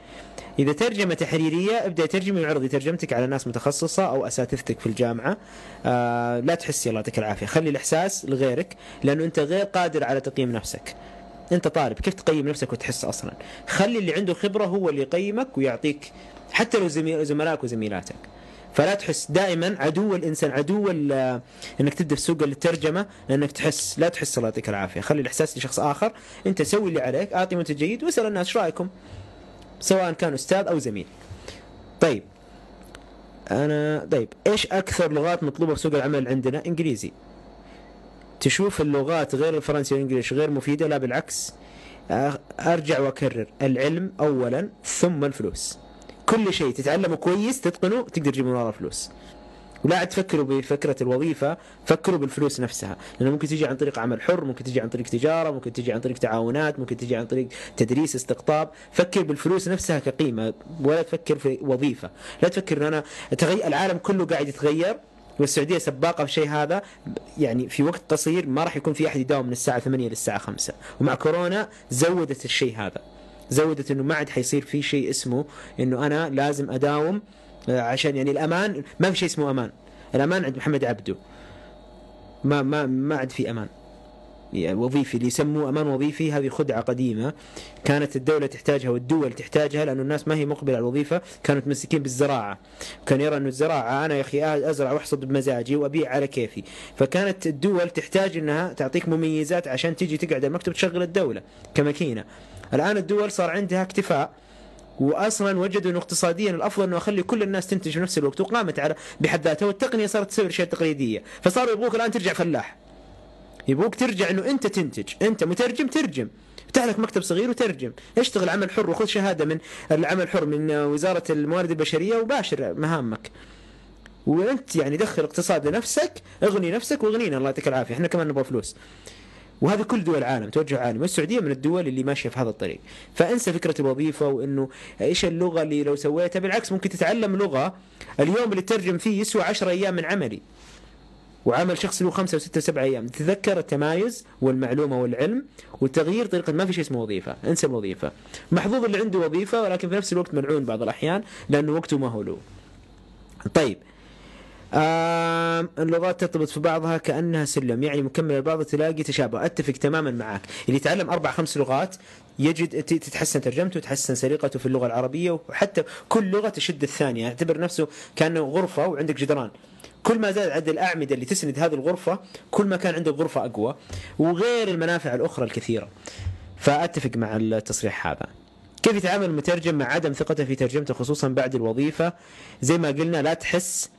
[SPEAKER 1] إذا ترجمة تحريرية ابدأ ترجمي وعرضي ترجمتك على ناس متخصصة أو أساتذتك في الجامعة آه لا تحسي الله يعطيك العافية خلي الإحساس لغيرك لأنه أنت غير قادر على تقييم نفسك انت طالب كيف تقيم نفسك وتحس أصلا؟ خلي اللي عنده خبرة هو اللي يقيمك ويعطيك حتى لو زملائك وزميلاتك. فلا تحس دائما عدو الإنسان عدو إنك تبدأ في سوق الترجمة إنك تحس لا تحس الله يعطيك العافية. خلي الإحساس لشخص آخر أنت سوي اللي عليك أعطي منتج جيد واسأل الناس إيش رأيكم؟ سواء كان أستاذ أو زميل. طيب أنا طيب إيش أكثر لغات مطلوبة في سوق العمل عندنا؟ إنجليزي. تشوف اللغات غير الفرنسي والانجليش غير مفيدة لا بالعكس أرجع وأكرر. العلم اولا ثم الفلوس. كل شيء تتعلمه كويس تتقنه تقدر تجيب من وراه فلوس ولا تفكروا بفكرة الوظيفة فكروا بالفلوس نفسها. لأنه ممكن تيجي عن طريق عمل حر ممكن تيجي عن طريق تجارة ممكن تيجي عن طريق تعاونات ممكن تيجي عن طريق تدريس استقطاب. فكر بالفلوس نفسها كقيمة ولا تفكر في وظيفة. لا تفكر أن أنا العالم كله قاعد يتغير. والسعودية سباقة في الشيء هذا يعني في وقت قصير ما راح يكون في أحد يداوم من الساعة 8 للساعه 5 ومع كورونا زودت الشيء هذا. زودت إنه ما عاد حيصير في شيء اسمه إنه أنا لازم أداوم عشان يعني الأمان ما في شيء اسمه أمان. الأمان عند محمد عبده. ما ما ما عاد في أمان. وظيفي اللي يسموه أمان وظيفي هذه خدعة قديمة. كانت الدولة تحتاجها والدول تحتاجها لأنه الناس ما هي مقبلة على الوظيفة كانوا متمسكين بالزراعة. كان يرى أنه الزراعة أنا يا أخي أزرع وأحصد بمزاجي وأبيع على كيفي. فكانت الدول تحتاج إنها تعطيك مميزات عشان تيجي تقعد المكتب تشغل الدولة كماكينة. الآن الدول صار عندها اكتفاء واصلا وجدوا أنه اقتصاديا الأفضل أنه أخلي كل الناس تنتج في نفس الوقت وقامت على بحد ذاتها والتقنية صارت تسوي الاشياء التقليديه فصاروا يبغوك الآن ترجع فلاح. يبغوك ترجع إنه أنت تنتج. أنت مترجم ترجم. افتح لك مكتب صغير وترجم. اشتغل عمل حر؟ وخذ شهادة من العمل الحر من وزارة الموارد البشرية وباشر مهامك. وأنت يعني دخل اقتصاد لنفسك اغني نفسك واغنينا. الله يعطيك العافية. إحنا كمان نبغى فلوس. وهذا كل دول العالم توجه عالمي والسعودية من الدول اللي ماشية في هذا الطريق. فأنسى فكرة الوظيفه وإنه إيش اللغة اللي لو سويتها؟ بالعكس ممكن تتعلم لغة. اليوم اللي تترجم فيه يسوى 10 أيام من عملي. وعمل شخص له خمسة وستة وسبعة أيام. تذكر التمايز والمعلومة والعلم وتغيير طريقة ما في شيء اسمه وظيفة. انسى الوظيفة. محظوظ اللي عنده وظيفة ولكن في نفس الوقت ملعون بعض الأحيان لأنه وقته ما هو له. طيب. اللغات ترتبط في بعضها كأنها سلم. يعني مكملة لبعض تلاقي تشابه. أتفق تماما معك اللي يتعلم أربع خمس لغات يجد تتحسن ترجمته وتحسن سرقته في اللغة العربية وحتى كل لغة تشد الثانية. اعتبر نفسه كأنه غرفة وعندك جدران. كل ما زاد عدد الأعمدة اللي تسند هذه الغرفة كل ما كان عندك غرفة أقوى وغير المنافع الأخرى الكثيرة. فأتفق مع التصريح هذا. كيف يتعامل المترجم مع عدم ثقته في ترجمته خصوصا بعد الوظيفة؟ زي ما قلنا لا تحس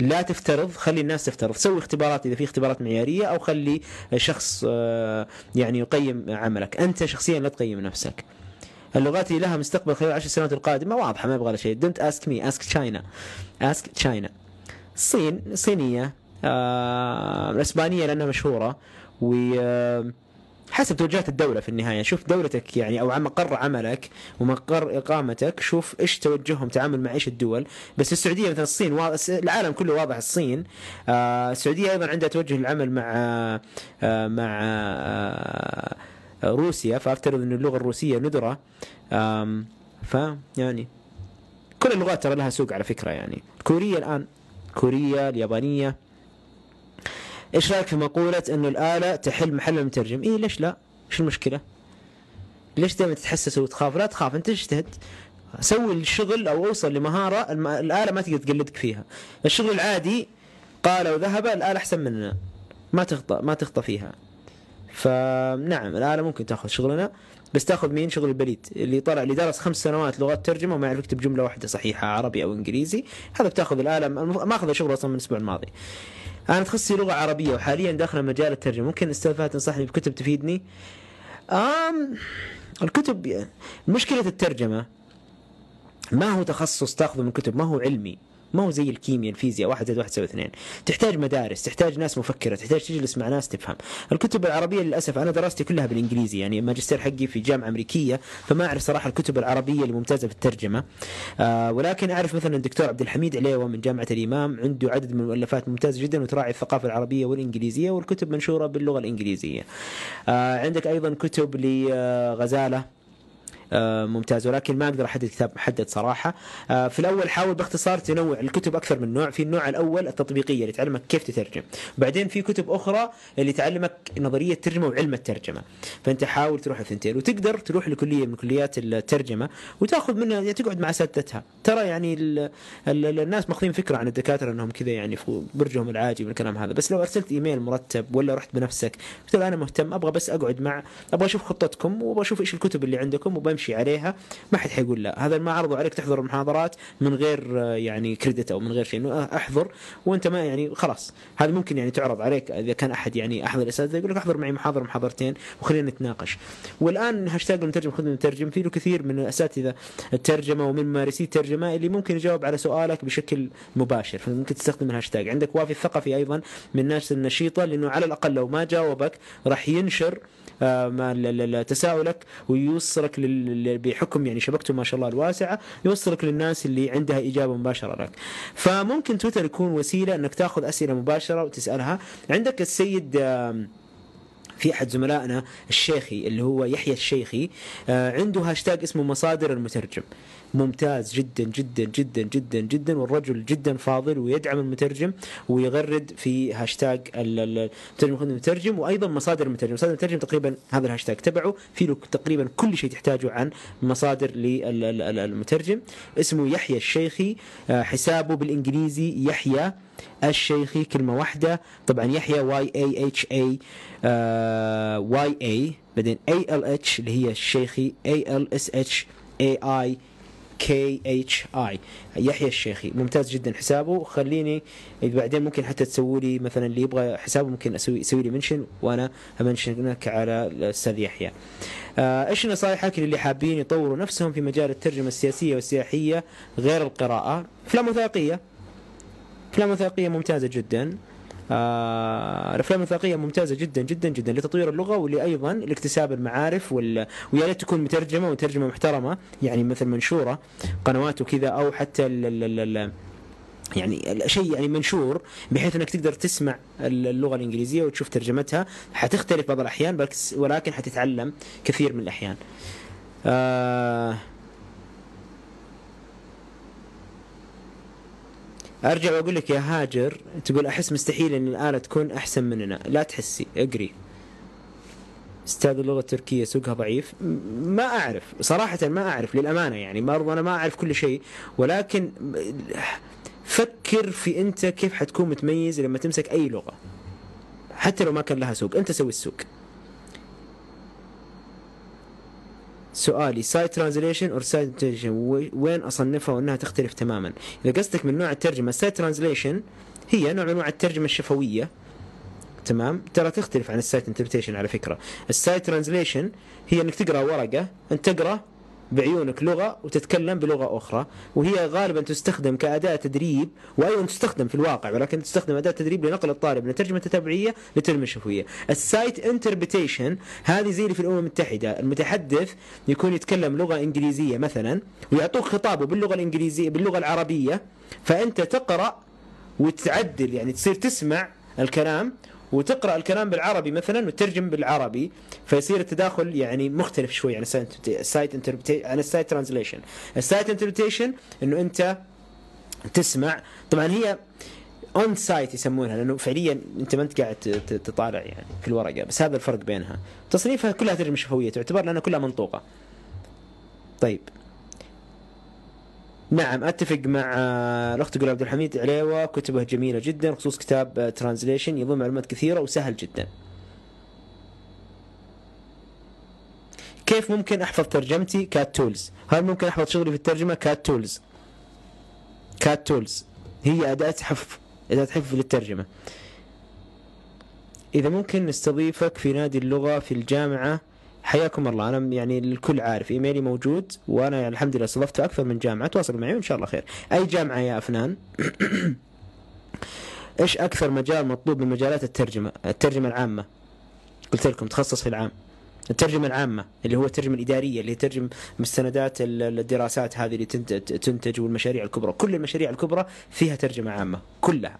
[SPEAKER 1] لا تفترض خلي الناس تفترض. سوي اختبارات إذا في اختبارات معيارية أو خلي شخص آه، يعني يقيم عملك. أنت شخصيا لا تقيم نفسك. اللغات اللي لها مستقبل خلال العشر سنوات القادمة واضحة ما يبغى لها شيء. don't ask me ask China ask China الصين صينية آه الإسبانية لأنها مشهورة و آه حسب توجهات الدولة في النهاية. شوف دولتك يعني أو مقر عملك ومقر إقامتك شوف إيش توجههم تعامل مع إيش الدول. بس السعودية مثلا الصين واضح العالم كله واضح الصين. آه السعودية أيضا عندها توجه للعمل مع آه مع آه روسيا فأفترض أن اللغة الروسية ندرة. فيعني كل اللغات ترى لها سوق على فكرة يعني. الكورية الآن كوريا اليابانية إيش رأيك في مقولة إنه الآلة تحل محل المترجم؟ اي ليش لا؟ إيش المشكلة؟ ليش دائما تتحسس وتخاف؟ لا تخاف أنت اجتهد سوي الشغل أو أوصل لمهارة الآلة ما تقدر تقلدك فيها. الشغل العادي قال وذهب الآلة أحسن مننا. ما تخطأ ما تخطأ فيها. فنعم الآلة ممكن تأخذ شغلنا بس تاخذ مين شغل البليد اللي طلع اللي درس خمس سنوات لغات ترجمة وما يعرف يكتب جملة واحدة صحيحة عربي أو إنجليزي. هذا بتاخذ الآلة ما أخذ شغل أصلا من الأسبوع الماضي. أنا تخصصي لغة عربية وحاليا داخل مجال الترجمة. ممكن أستاذ تنصحني بكتب تفيدني؟ آم الكتب مشكلة الترجمة ما هو تخصص تاخذه من كتب ما هو علمي. ما هو زي الكيمياء الفيزياء واحد زائد واحد يساوي اثنين. تحتاج مدارس تحتاج ناس مفكرة تحتاج تجلس مع ناس تفهم. الكتب العربية للأسف أنا دراستي كلها بالإنجليزي يعني الماجستير حقي في جامعة أمريكية فما أعرف صراحة الكتب العربية الممتازة في الترجمة آه ولكن أعرف مثلا الدكتور عبد الحميد عليوة من جامعة الإمام عنده عدد من المؤلفات ممتازة جدا وتراعي الثقافة العربية والإنجليزية والكتب منشورة باللغة الإنجليزية. آه عندك أيضا كتب لغزالة ممتاز. ولكن ما أقدر أحدد كتاب محدد صراحة. آه، في الأول حاول باختصار تنوع الكتب أكثر من نوع. في النوع الأول التطبيقية اللي تعلمك كيف تترجم. بعدين في كتب أخرى اللي تعلمك نظرية الترجمه وعلم الترجمة. فأنت حاول تروح الثنتين. وتقدر تروح لكلية من كليات الترجمة وتأخذ منها يعني تقعد مع اساتذتها ترى يعني ال ال الناس ماخذين فكرة عن الدكاترة إنهم كذا يعني برجهم العاجي من الكلام هذا. بس لو أرسلت إيميل مرتب ولا رحت بنفسك قلت أنا مهتم أبغى بس أقعد مع أبغى أشوف خطتكم وأبغى أشوف إيش الكتب اللي عندكم وب بمشي عليها ما حد حيقول لا. هذا ما عرضوا عليك تحضر المحاضرات من غير يعني كريدت أو من غير شيء. إنه أحضر وأنت ما يعني خلاص. هذا ممكن يعني تعرض عليك إذا كان أحد يعني احد الأساتذة يقول لك أحضر معي محاضرة محاضرتين وخلينا نتناقش. والآن هاشتاج المترجم خذ المترجم. فيه له كثير من اساتذه الترجمه ومن ممارسي الترجمة اللي ممكن يجاوب على سؤالك بشكل مباشر. فممكن تستخدم الهاشتاج عندك وافي الثقفي أيضا من الناس النشيطة لأنه على الأقل لو ما جاوبك راح ينشر آه، تساؤلك ويوصلك بحكم يعني شبكته ما شاء الله الواسعة يوصلك للناس اللي عندها إجابة مباشرة لك. فممكن تويتر يكون وسيلة إنك تأخذ أسئلة مباشرة وتسألها. عندك السيد في أحد زملائنا الشيخي اللي هو يحيى الشيخي آه، عنده هاشتاج اسمه مصادر المترجم. ممتاز جدا جدا جدا جدا جدا والرجل جدا فاضل ويدعم المترجم ويغرد في هاشتاج المترجم وأيضا مصادر المترجم. مصادر المترجم تقريبا هذا الهاشتاج تبعه. في له تقريبا كل شيء تحتاجه عن مصادر للمترجم اسمه يحيى الشيخي آه، حسابه بالإنجليزي يحيى الشيخي كلمة واحدة. طبعا يحيى واي اي اتش اي واي اي بعدين A L S H اللي هي الشيخي A L S H اي اي كي اتش اي يحيى الشيخي ممتاز جدا حسابه. خليني بعدين ممكن حتى تسوي لي مثلا اللي يبغى حسابه ممكن أسوي يسوي لي mention وأنا أ mention ك على الأستاذ يحيى. آه، إيش نصائحك للي حابين يطوروا نفسهم في مجال الترجمة السياسية والسياحية غير القراءة؟ أفلام وثائقية. أفلام وثائقية ممتازة جدا آه الافلام الوثائقيه ممتازة جدا جدا جدا لتطوير اللغة ولايضا لاكتساب المعارف وال... ويا ريت تكون مترجمة وترجمة محترمة يعني مثل منشورة قنوات وكذا أو حتى ال... ال... ال... يعني شيء يعني منشور بحيث إنك تقدر تسمع اللغة الإنجليزية وتشوف ترجمتها حتختلف بعض الأحيان ولكن حتتعلم كثير من الأحيان. آه أرجع وأقول لك يا هاجر تقول أحس مستحيل إن الآلة تكون أحسن مننا. لا تحسي أقري. أستاذ اللغة التركية سوقها ضعيف. ما أعرف. صراحة ما أعرف للأمانة يعني. برضو أنا ما أعرف كل شيء. ولكن فكر في أنت كيف حتكون متميز لما تمسك أي لغة. حتى لو ما كان لها سوق. أنت سوي السوق. سؤالي. sight translation or sight translation وين أصنفها وأنها تختلف تماما؟ إذا قصدك من نوع الترجمة ال sight translation هي نوع من انواع الترجمة الشفوية. تمام؟ ترى تختلف عن ال sight interpretation على فكرة. ال sight translation هي إنك تقرأ ورقة أنت تقرأ بعيونك لغة وتتكلم بلغة أخرى وهي غالبا تستخدم كأداة تدريب وأيضا تستخدم في الواقع ولكن تستخدم أداة تدريب لنقل الطالب من الترجمة التتبعية للترجمة الشفوية. ال sight interpretation هذه زي اللي في الأمم المتحدة. المتحدث يكون يتكلم لغة إنجليزية مثلا ويعطوك خطابه باللغة الإنجليزية باللغة العربية فأنت تقرأ وتعدل يعني تصير تسمع الكلام وتقرأ الكلام بالعربي مثلا وتترجم بالعربي فيصير التداخل يعني مختلف شوي عن ال sight عن ال sight translation. ال sight interpretation إنه أنت تسمع طبعا هي on sight يسمونها لأنه فعليا أنت ما أنت قاعد تطالع يعني في الورقه بس هذا الفرق بينها. تصنيفها كلها ترجمه شفوية تعتبر لأنها كلها منطوقة. طيب. نعم أتفق مع الأخت تقول عبد الحميد عليوة كتبة جميلة جدا خصوص كتاب translation يضم معلومات كثيرة وسهل جدا. كيف ممكن أحفظ ترجمتي CAT tools؟ هل ممكن أحفظ شغلي في الترجمة CAT tools؟ CAT tools هي أداة حفظ أداة حفظ للترجمة. إذا ممكن نستضيفك في نادي اللغة في الجامعة حياكم الله. أنا يعني الكل عارف إيميلي موجود وأنا يعني الحمد لله استضفت أكثر من جامعة. تواصلوا معي وإن شاء الله خير. أي جامعة يا أفنان؟ إيش أكثر مجال مطلوب من مجالات الترجمة؟ الترجمة العامة. قلت لكم تخصص في العام. الترجمة العامة اللي هو الترجمة الإدارية اللي ترجم مستندات الدراسات هذه اللي تنتج والمشاريع الكبرى. كل المشاريع الكبرى فيها ترجمة عامة كلها.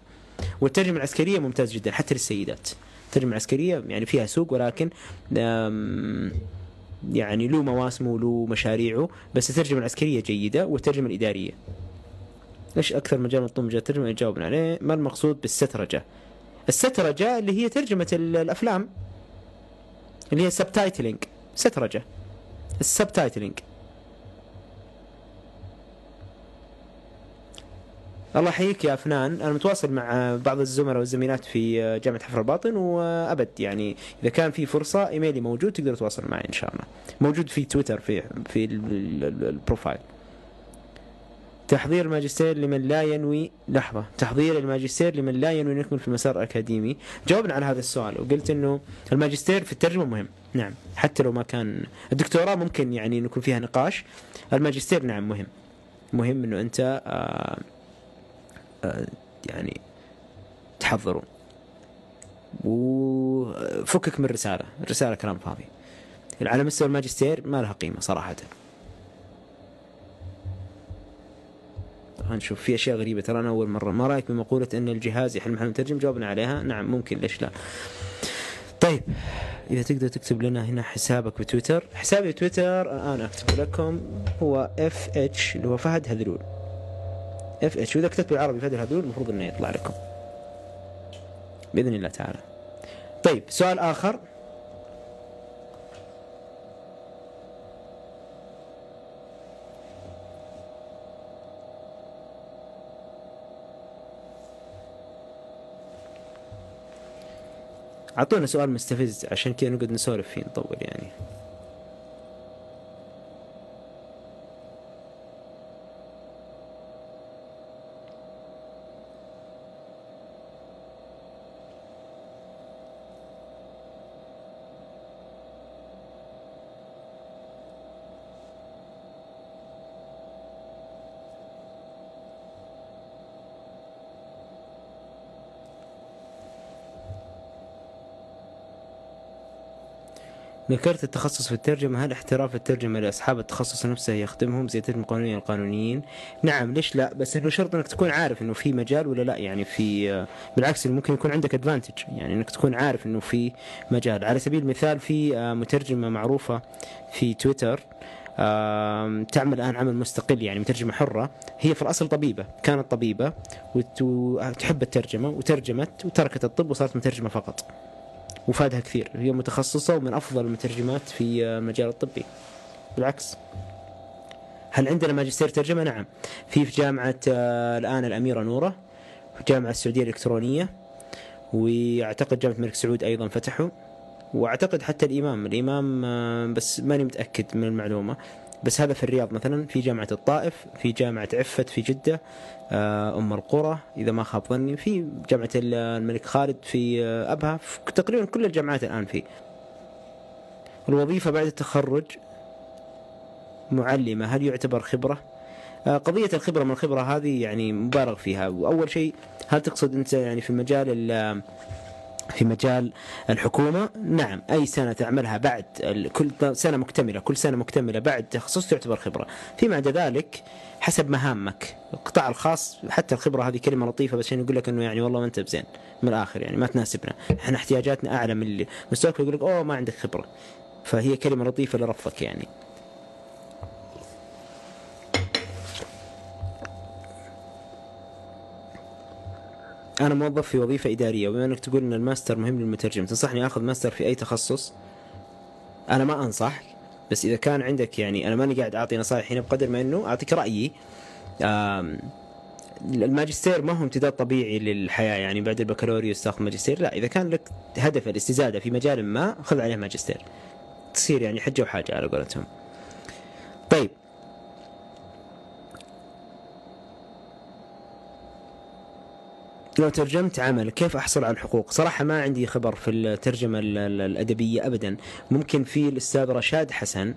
[SPEAKER 1] والترجمة العسكرية ممتاز جدا حتى للسيدات. الترجمة العسكرية يعني فيها سوق ولكن يعني له مواسمه وله مشاريعه بس الترجمة العسكرية جيدة والترجمة الإدارية. إيش أكثر مجال مطلوب مجال الترجمة جاوبنا عليه. ما المقصود بالسترجة؟ السترجة اللي هي ترجمة الأفلام اللي هي subtitling سترجة. ال subtitling. الله يحييك يا أفنان. أنا متواصل مع بعض الزملاء والزميلات في جامعة حفر الباطن وأبد يعني إذا كان في فرصة إيميلي موجود تقدر تتواصل معي إن شاء الله. موجود في تويتر في في ال profile. تحضير الماجستير لمن لا ينوي لحظة. تحضير الماجستير لمن لا ينوي أن يكمل في المسار الأكاديمي. جاوبنا على هذا السؤال وقلت أنه الماجستير في الترجمة مهم. نعم. حتى لو ما كان الدكتوراه ممكن يعني يكون فيها نقاش. الماجستير نعم مهم. مهم أنه أنت آه يعني تحضروا وفكك من الرسالة الرسالة كلام فاضي. على مستوى الماجستير ما لها قيمة صراحة. نشوف في أشياء غريبة. ترى أنا أول مرة ما رأيك بمقولة إن الجهاز يحل محل المترجم جاوبنا عليها. نعم ممكن ليش لا؟ طيب إذا تقدر تكتب لنا هنا حسابك بتويتر. حسابي بتويتر أنا اكتب لكم هو FH اللي هو فهد هذلول. FH واذا كتبت بالعربي فهد الهذول المفروض إنه يطلع لكم. بإذن الله تعالى. طيب سؤال آخر. أعطونا سؤال مستفز عشان كذا نقعد نسولف فيه نطول يعني. ذكرت التخصص في الترجمة هل احتراف الترجمة لأصحاب التخصص نفسه يخدمهم زي ترجمة قانونية القانونيين؟ نعم ليش لا؟ بس إنه شرط إنك تكون عارف إنه في مجال ولا لا؟ يعني في بالعكس ممكن يكون عندك ادفانتج يعني إنك تكون عارف إنه في مجال. على سبيل المثال في آه، مترجمة معروفة في تويتر تعمل الآن عمل مستقل يعني مترجمة حرة. هي في الأصل طبيبة كانت طبيبة وتحب الترجمة وترجمت وتركت الطب وصارت مترجمة فقط. وفادها كثير. هي متخصصة ومن أفضل المترجمات في المجال الطبي. بالعكس. هل عندنا ماجستير ترجمة؟ نعم. في في جامعة آه، الآن الأميرة نورة في الجامعة السعودية الإلكترونية وأعتقد جامعة الملك سعود أيضا فتحوا. وأعتقد حتى الإمام الإمام آه، بس ماني متأكد من المعلومة. بس هذا في الرياض مثلا في جامعة الطائف في جامعة عفت في جدة آه، أم القرى إذا ما خاب ظني في جامعة الملك خالد في آه، أبها في تقريبا كل الجامعات الآن في. الوظيفة بعد التخرج معلمة. هل يعتبر خبرة؟ آه، قضية الخبرة من الخبرة هذه يعني مبالغ فيها. وأول شيء هل تقصد أنت يعني في مجال في مجال الحكومة. نعم أي سنة تعملها بعد كل سنة مكتملة كل سنة مكتملة بعد تخصص تعتبر خبرة. فيما عدا ذلك حسب مهامك القطاع الخاص حتى الخبرة هذه كلمة لطيفة بس عشان يقول لك أنه يعني والله ما أنت بزين. من الآخر يعني ما تناسبنا. إحنا احتياجاتنا أعلى من اللي. مستواك يقول لك أوه ما عندك خبرة. فهي كلمة لطيفة لرفضك يعني. أنا موظف في وظيفة إدارية وبما إنك تقول إن الماستر مهم للمترجم تنصحني آخذ ماستر في أي تخصص؟ أنا ما أنصح بس إذا كان عندك يعني أنا ماني قاعد أعطي نصائح هنا بقدر ما إنه أعطيك رأيي. الماجستير ما هو امتداد طبيعي للحياة يعني بعد البكالوريوس تاخذ ماجستير لا إذا كان لك هدف الاستزادة في مجال ما خذ عليه ماجستير. تصير يعني حجة وحاجة على قولتهم طيب لو ترجمت عمل كيف أحصل على الحقوق؟ صراحة ما عندي خبر في الترجمة الأدبية ابدا، ممكن في الأستاذ رشاد حسن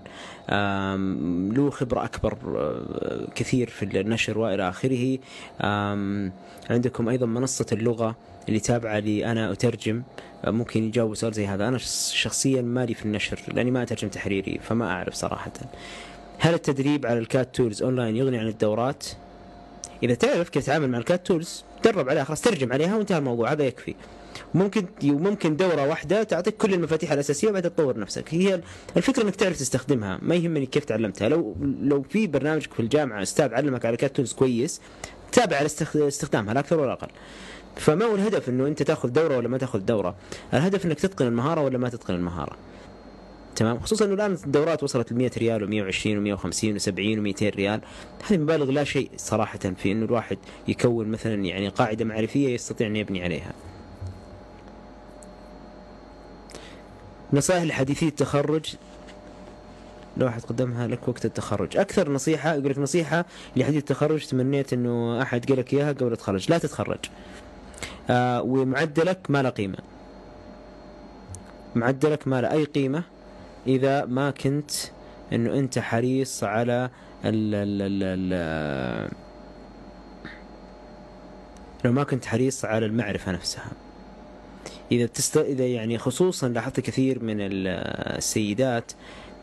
[SPEAKER 1] له خبرة أكبر آه، كثير في النشر وإلى آخره. عندكم أيضا منصة اللغة اللي تابعة لي أنا أترجم آه، ممكن يجاوب سؤال زي هذا، أنا شخصيا مالي في النشر لأني ما أترجم تحريري فما أعرف صراحة. هل التدريب على ال CAT tools online يغني عن الدورات؟ إذا تعرف كيف تتعامل مع ال CAT tools تدرب عليها خلاص ترجم عليها وانتهى الموضوع هذا يكفي. ممكن ممكن دورة واحدة تعطيك كل المفاتيح الأساسية وبعد تطور نفسك. هي الفكرة إنك تعرف تستخدمها ما يهمني كيف تعلمتها. لو لو في برنامجك في الجامعة أستاذ علمك على CAT tools كويس تابع على استخدامها لا أكثر ولا أقل. فما هو الهدف إنه أنت تأخذ دورة ولا ما تأخذ دورة؟ الهدف إنك تتقن المهارة ولا ما تتقن المهارة. تمام؟ خصوصا إنه الآن الدورات وصلت ل 100 ريال و120 و150 و70 و200 ريال. هذه مبالغ لا شيء صراحة في إنه الواحد يكون مثلا يعني قاعدة معرفية يستطيع أن يبني عليها. نصائح لحديثي التخرج. لو واحد قدمها لك وقت التخرج. أكثر نصيحة يقول لك نصيحة لحديث التخرج تمنيت إنه أحد قال لك إياها قبل تتخرج لا تتخرج. آه ومعدلك ما له قيمة. معدلك ما له أي قيمة. إذا ما كنت إنه أنت حريص على ال ال ال ال لو ما كنت حريص على المعرفة نفسها. إذا تست... إذا يعني خصوصا لاحظت كثير من السيدات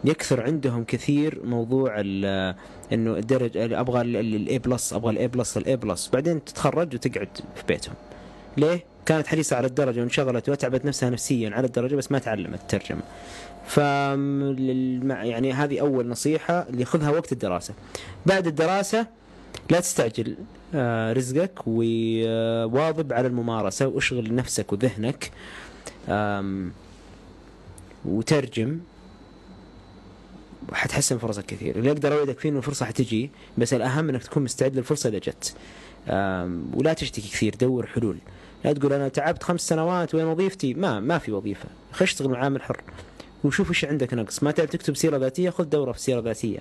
[SPEAKER 1] يكثر عندهم كثير موضوع إنه الدرجة أبغى ال A plus أبغى ال A plus ال A plus بعدين تتخرج وتقعد في بيتهم. ليه؟ كانت حريصة على الدرجة وانشغلت واتعبت نفسها نفسيا على الدرجة بس ما تعلمت الترجمة ف يعني هذه أول نصيحة اللي خذها وقت الدراسة. بعد الدراسة لا تستعجل آه، رزقك وواظب على الممارسة واشغل نفسك وذهنك وترجم. حتحسن فرصك كثير. اللي أقدر اوعدك فيه إنه الفرصة حتجي بس الأهم إنك تكون مستعد للفرصة إذا جت. ولا تشتكي كثير دور حلول. لا تقول أنا تعبت خمس سنوات وين وظيفتي ما ما في وظيفة. خش اشتغل عامل حر. وشوف إيش عندك نقص. ما تعرف تكتب سيرة ذاتية خذ دورة في سيرة ذاتية.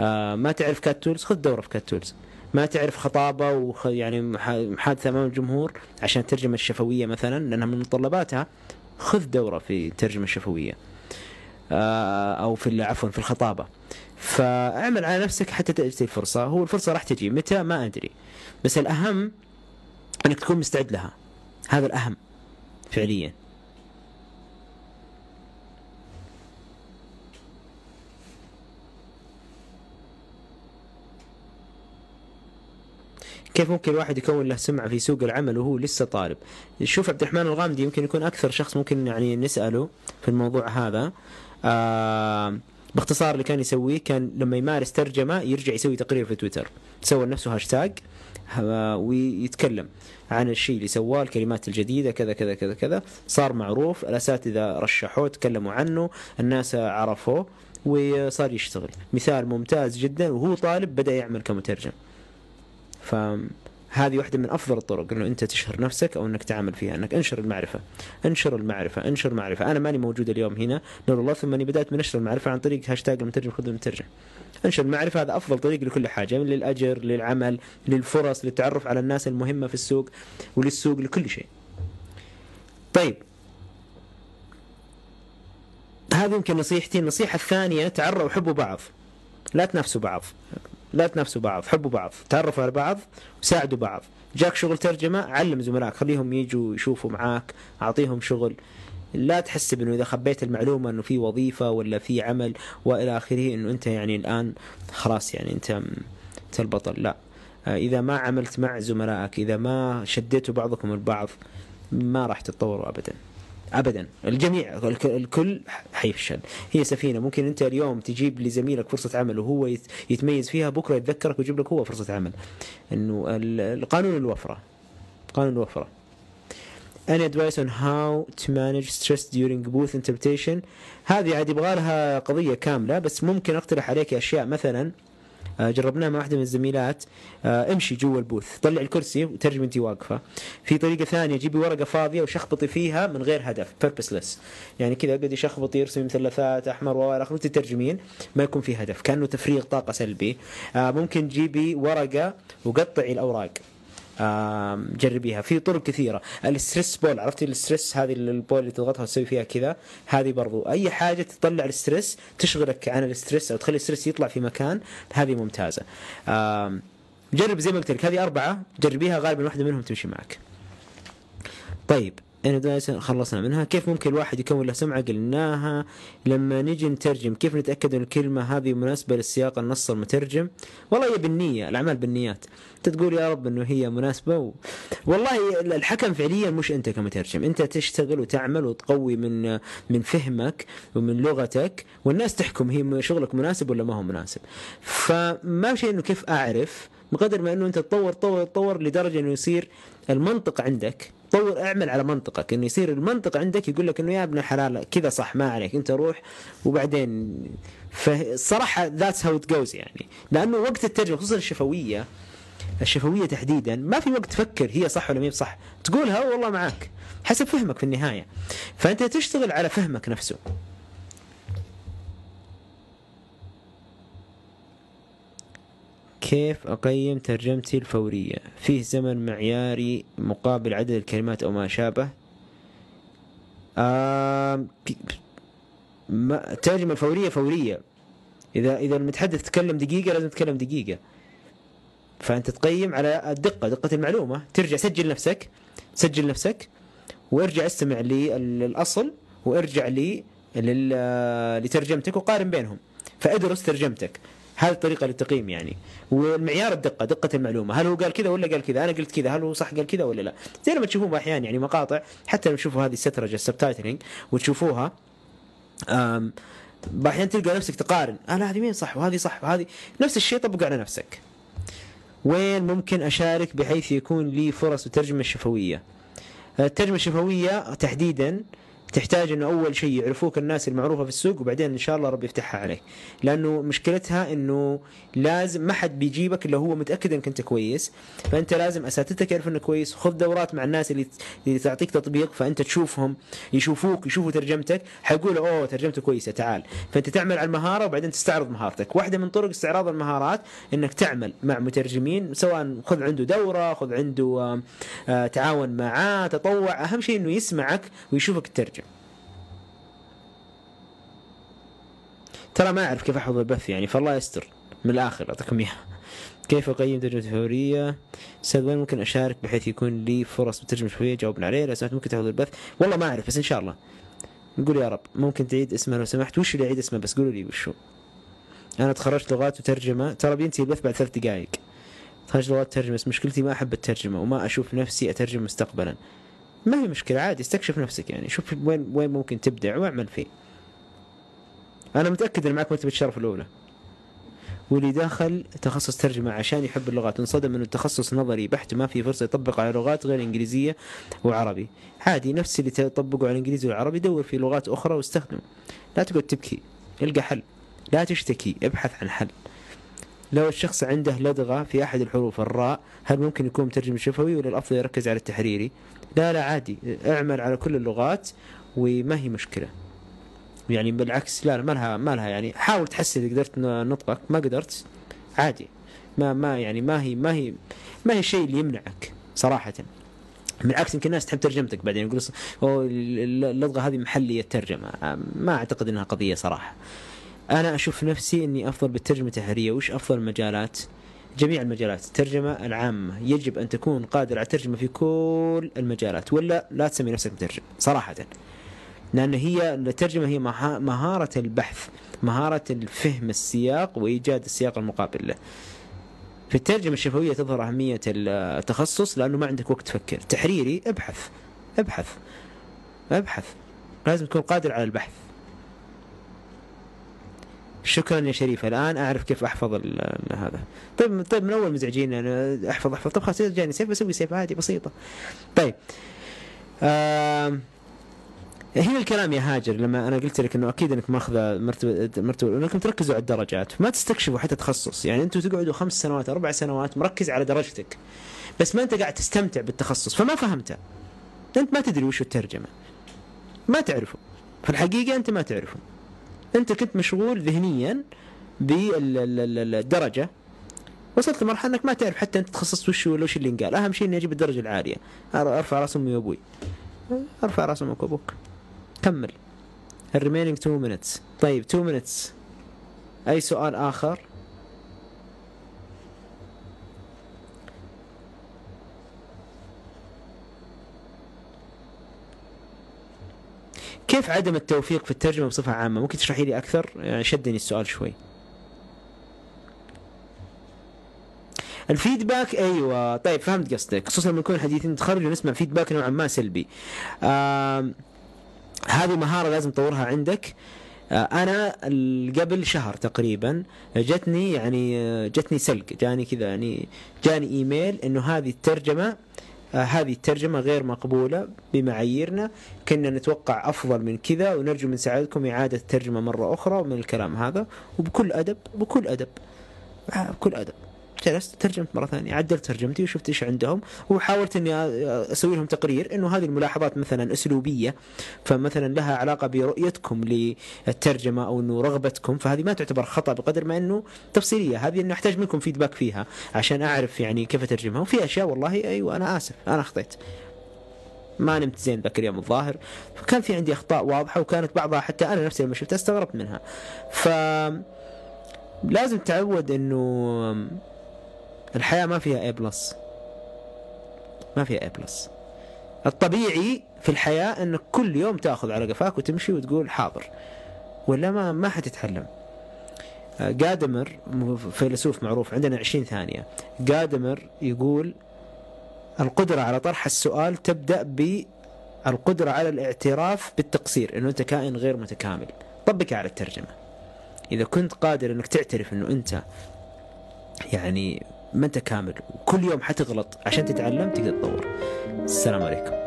[SPEAKER 1] آه ما تعرف CAT tools خذ دورة في CAT tools ما تعرف خطابة وخ يعني محادثة أمام الجمهور عشان الترجمه الشفوية مثلا لأنها من متطلباتها. خذ دورة في الترجمه الشفوية. آه أو في عفوا في الخطابة. فاعمل على نفسك حتى تأتي الفرصة. هو الفرصة راح تجي. متى؟ ما أدري. بس الأهم إنك تكون مستعد لها. هذا الأهم فعليا. كيف ممكن الواحد يكون له سمعة في سوق العمل وهو لسه طالب؟ شوف عبد الرحمن الغامدي يمكن يكون أكثر شخص ممكن يعني نسأله في الموضوع هذا. آه باختصار اللي كان يسويه كان لما يمارس ترجمة يرجع يسوي تقرير في تويتر. سوى لنفسه هاشتاج ويتكلم عن الشيء اللي سواه الكلمات الجديدة كذا كذا كذا كذا. صار معروف الأساتذة رشحوه تكلموا عنه الناس عرفوه وصار يشتغل. مثال ممتاز جدا وهو طالب بدأ يعمل كمترجم. فهذه واحدة من أفضل الطرق إنه أنت تشهر نفسك أو إنك تعمل فيها إنك أنشر المعرفة أنشر المعرفة أنشر معرفة أنا ماني موجود اليوم هنا نور الله ثم أني بدأت من نشر المعرفة عن طريق هاشتاج المترجم خذ المترجم. أنشر المعرفة هذا أفضل طريق لكل حاجة من للأجر للعمل للفرص للتعرف على الناس المهمة في السوق وللسوق لكل شيء. طيب. هذه يمكن نصيحتي. النصيحة الثانية تعروا حبوا بعض لا تنافسوا بعض. لا تنافسوا بعض حبوا بعض تعرفوا على بعض وساعدوا بعض. جاك شغل ترجمة علم زملائك خليهم يجوا يشوفوا معاك أعطيهم شغل. لا تحسب انه إذا خبيت المعلومة إنه في وظيفة ولا في عمل وإلى آخره إنه أنت يعني الآن خلاص يعني أنت أنت البطل. لا. إذا ما عملت مع زملائك إذا ما شديتوا بعضكم البعض ما راح تتطوروا ابدا. ابدا. الجميع الكل حيفشل هي سفينة. ممكن أنت اليوم تجيب لزميلك فرصة عمل وهو يتميز فيها بكرة يتذكرك ويجيب لك هو فرصة عمل. إنه القانون الوفرة. قانون الوفرة. Any advice on how to manage stress during booth interpretation? هذه عاد يبغى لها قضية كاملة بس ممكن أقترح عليك أشياء. مثلا جربناه مع واحدة من الزميلات. آه، امشي جوا البوث. طلع الكرسي وترجم انت واقفة. في طريقة ثانية جيبي ورقة فاضية وشخبطي فيها من غير هدف purposeless. يعني كذا اقعدي شخبطي ارسمي مثلثات أحمر والى آخره تترجمين. ما يكون في هدف كأنه تفريغ طاقة سلبي. آه، ممكن تجيبي ورقة وقطعي الأوراق. جربيها. في طرق كثيرة. ال stress ball عرفتي ال stress؟ هذه ال ball اللي تضغطها وتسوي فيها كذا. هذه برضو. أي حاجة تطلع ال stress تشغلك عن ال stress أو تخلي ال stress يطلع في مكان هذه ممتازة. جرب زي ما قلت لك هذه أربعة. جربيها غالبا واحدة منهم تمشي معك. طيب. انا خلصنا منها كيف ممكن الواحد يكون له سمعة قلناها؟ لما نجي نترجم كيف نتأكد إن الكلمة هذه مناسبة للسياق النص المترجم؟ والله هي بالنية الأعمال بالنيات. أنت تقول يا رب إنه هي مناسبة و... والله الحكم فعليا مش أنت كمترجم. أنت تشتغل وتعمل وتقوي من من فهمك ومن لغتك والناس تحكم هي شغلك مناسب ولا ما هو مناسب. فما شيء إنه كيف أعرف؟ بقدر ما إنه أنت تطور تطور تطور لدرجة إنه يصير المنطق عندك طور اعمل على منطقك. إنه يصير المنطق عندك يقول لك إنه يا ابن الحلال كذا صح ما عليك أنت روح. وبعدين فالصراحه ذاتس هاو ات جوز يعني. لأنه وقت الترجمة خصوصا الشفوية الشفوية تحديدا ما في وقت تفكر هي صح ولا ما صح. تقولها والله معك حسب فهمك في النهاية. فأنت تشتغل على فهمك نفسه. كيف أقيم ترجمتي الفورية؟ فيه زمن معياري مقابل عدد الكلمات أو ما شابه. الترجمة الفورية فورية إذا إذا المتحدث تكلم دقيقة لازم تتكلم دقيقة. فأنت تقيم على الدقة دقة المعلومة. ترجع سجل نفسك. سجل نفسك. وارجع استمع للأصل وارجع لي لترجمتك وقارن بينهم. فأدرس ترجمتك. هذه الطريقة للتقييم يعني. والمعيار الدقة دقة المعلومة. هل هو قال كذا ولا قال كذا؟ أنا قلت كذا هل هو صح قال كذا ولا لا؟ زي لما تشوفون أحيانا يعني مقاطع حتى لما تشوفوا هذه السترجه السبتايتلينج وتشوفوها أحيانا تلقى نفسك تقارن. أنا هذه مين صح؟ وهذه صح وهذه نفس الشيء طبقه على نفسك. وين ممكن أشارك بحيث يكون لي فرص الترجمه الشفوية؟ الترجمة الشفوية تحديدا تحتاج إنه أول شيء يعرفوك الناس المعروفة في السوق وبعدين إن شاء الله ربي يفتحها عليك. لأنه مشكلتها إنه لازم ما حد بيجيبك إلا هو متأكد إنك أنت كويس. فأنت لازم أساتذتك يعرفوا إنك كويس خذ دورات مع الناس اللي اللي تعطيك تطبيق فأنت تشوفهم يشوفوك يشوفوا ترجمتك حيقولوا أوه ترجمته كويسة تعال. فأنت تعمل على المهارة وبعدين تستعرض مهارتك. واحدة من طرق استعراض المهارات إنك تعمل مع مترجمين سواء خذ عنده دورة خذ عنده آه، تعاون معاه تطوع. أهم شيء إنه يسمعك ويشوفك تترجم ترى ما أعرف كيف احفظ البث يعني فالله يستر من الآخر أعطيكم اياها كيف أقيم ترجمة الفورية؟ أستاذ وين ممكن أشارك بحيث يكون لي فرص بالترجمة الفورية؟ جاوبنا عليه لو سمحت ممكن تاخذ البث؟ والله ما أعرف بس إن شاء الله. نقول يا رب ممكن تعيد اسمه لو سمحت وش اللي يعيد اسمه بس قولوا لي وشو. أنا تخرجت لغات وترجمة ترى بينتهي البث بعد ثلاث دقائق. خارج لغات ترجمة بس مشكلتي ما أحب الترجمة وما أشوف نفسي أترجم مستقبلا ما هي مشكلة عادي استكشف نفسك يعني شوف وين وين ممكن تبدع واعمل فيه أنا متأكد إن معك مرتبة الشرف الأولى. واللي داخل تخصص ترجمة عشان يحب اللغات. انصدم إنه التخصص نظري بحت ما في فرصة يطبق على لغات غير إنجليزية وعربي. عادي نفس اللي تطبقه على الانجليزي والعربي دور في لغات أخرى واستخدمه. لا تقعد تبكي إلقى حل. لا تشتكي ابحث عن حل. لو الشخص عنده لدغة في أحد الحروف الراء هل ممكن يكون مترجم شفوي ولا الأفضل يركز على التحريري؟ لا لا عادي. اعمل على كل اللغات وما هي مشكلة. يعني بالعكس لا ما لها ما لها يعني حاول تحسن إذا قدرت نطقك ما قدرت عادي. ما ما يعني ما هي ما هي ما هي الشيء اللي يمنعك صراحة. بالعكس يمكن الناس تحب ترجمتك بعدين يقول اللغة هذه محلية الترجمة ما أعتقد إنها قضية صراحة. أنا أشوف نفسي إني أفضل بالترجمة التحريرية. وش أفضل المجالات؟ جميع المجالات. الترجمة العامة. يجب أن تكون قادر على الترجمة في كل المجالات. ولا لا تسمي نفسك مترجم صراحة. لأن هي الترجمة هي مهارة البحث مهارة الفهم السياق وإيجاد السياق المقابل. له في الترجمة الشفوية تظهر أهمية التخصص لأنه ما عندك وقت تفكر. تحريري ابحث ابحث ابحث. لازم تكون قادر على البحث. شكرا يا شريف الآن أعرف كيف أحفظ هذا. طيب طيب من أول مزعجين أنا أحفظ أحفظ. طيب خلاص جاني سيف بسوي سيف عادي بسيطة. طيب آه هنا الكلام يا هاجر لما أنا قلت لك إنه أكيد إنك ماخذة مرتبه مرتبه إنكم تركزوا على الدرجات ما تستكشفوا حتى تخصص يعني أنتم تقعدوا خمس سنوات أربع سنوات مركز على درجتك بس ما أنت قاعد تستمتع بالتخصص فما فهمته. أنت ما تدري وش الترجمة. ما تعرفه. في الحقيقة أنت ما تعرفه. أنت كنت مشغول ذهنيا بالدرجة. وصلت لمرحلة إنك ما تعرف حتى أنت تخصصت وش ولا وش اللي انقال. أهم شيء إني أجيب الدرجة العالية. أرفع رأس أمي وأبوي. أرفع رأس أمك وأبوك. كمل. الريمينينج 2 minutes. طيب 2 minutes. أي سؤال آخر؟ كيف عدم التوفيق في الترجمة بصفة عامة؟ ممكن تشرحي لي أكثر؟ يعني شدني السؤال شوي. الفيدباك أيوه. طيب فهمت قصدك. خصوصا لما نكون حديثين تخرج ونسمع فيدباك نوعا ما سلبي. آه هذه مهارة لازم تطورها عندك. آه، أنا قبل شهر تقريبا جتني يعني آه، جتني سلق جاني كذا يعني جاني إيميل إنه هذه الترجمة آه هذه الترجمة غير مقبولة بمعاييرنا. كنا نتوقع أفضل من كذا ونرجو من سعادتكم إعادة الترجمة مرة أخرى من الكلام هذا. وبكل أدب بكل آه بكل أدب. جلست ترجمت مرة ثانية عدلت ترجمتي وشفت إيش عندهم وحاولت إني أسوي لهم تقرير إنه هذه الملاحظات مثلا أسلوبية فمثلا لها علاقة برؤيتكم للترجمة أو إنه رغبتكم فهذه ما تعتبر خطأ بقدر ما إنه تفصيلية هذه إنه أحتاج منكم فيدباك فيها عشان أعرف يعني كيف أترجمها وفي أشياء والله أيوه أنا آسف أنا أخطيت. ما نمت زين ذاك اليوم الظاهر. فكان في عندي أخطاء واضحة وكانت بعضها حتى أنا نفسي لما شفتها استغربت منها. ف لازم تعود إنه الحياة ما فيها A plus ما فيها A plus الطبيعي في الحياة إنك كل يوم تأخذ على قفاك وتمشي وتقول حاضر ولا ما ما حتتعلم قادمر فيلسوف معروف عندنا 20 ثانية. قادمر يقول القدرة على طرح السؤال تبدأ بالقدرة على الاعتراف بالتقصير إنه أنت كائن غير متكامل. طبقها على الترجمة. إذا كنت قادر إنك تعترف إنه أنت يعني ما انت كامل؟ وكل يوم حتغلط. عشان تتعلم تقدر تطور. السلام عليكم.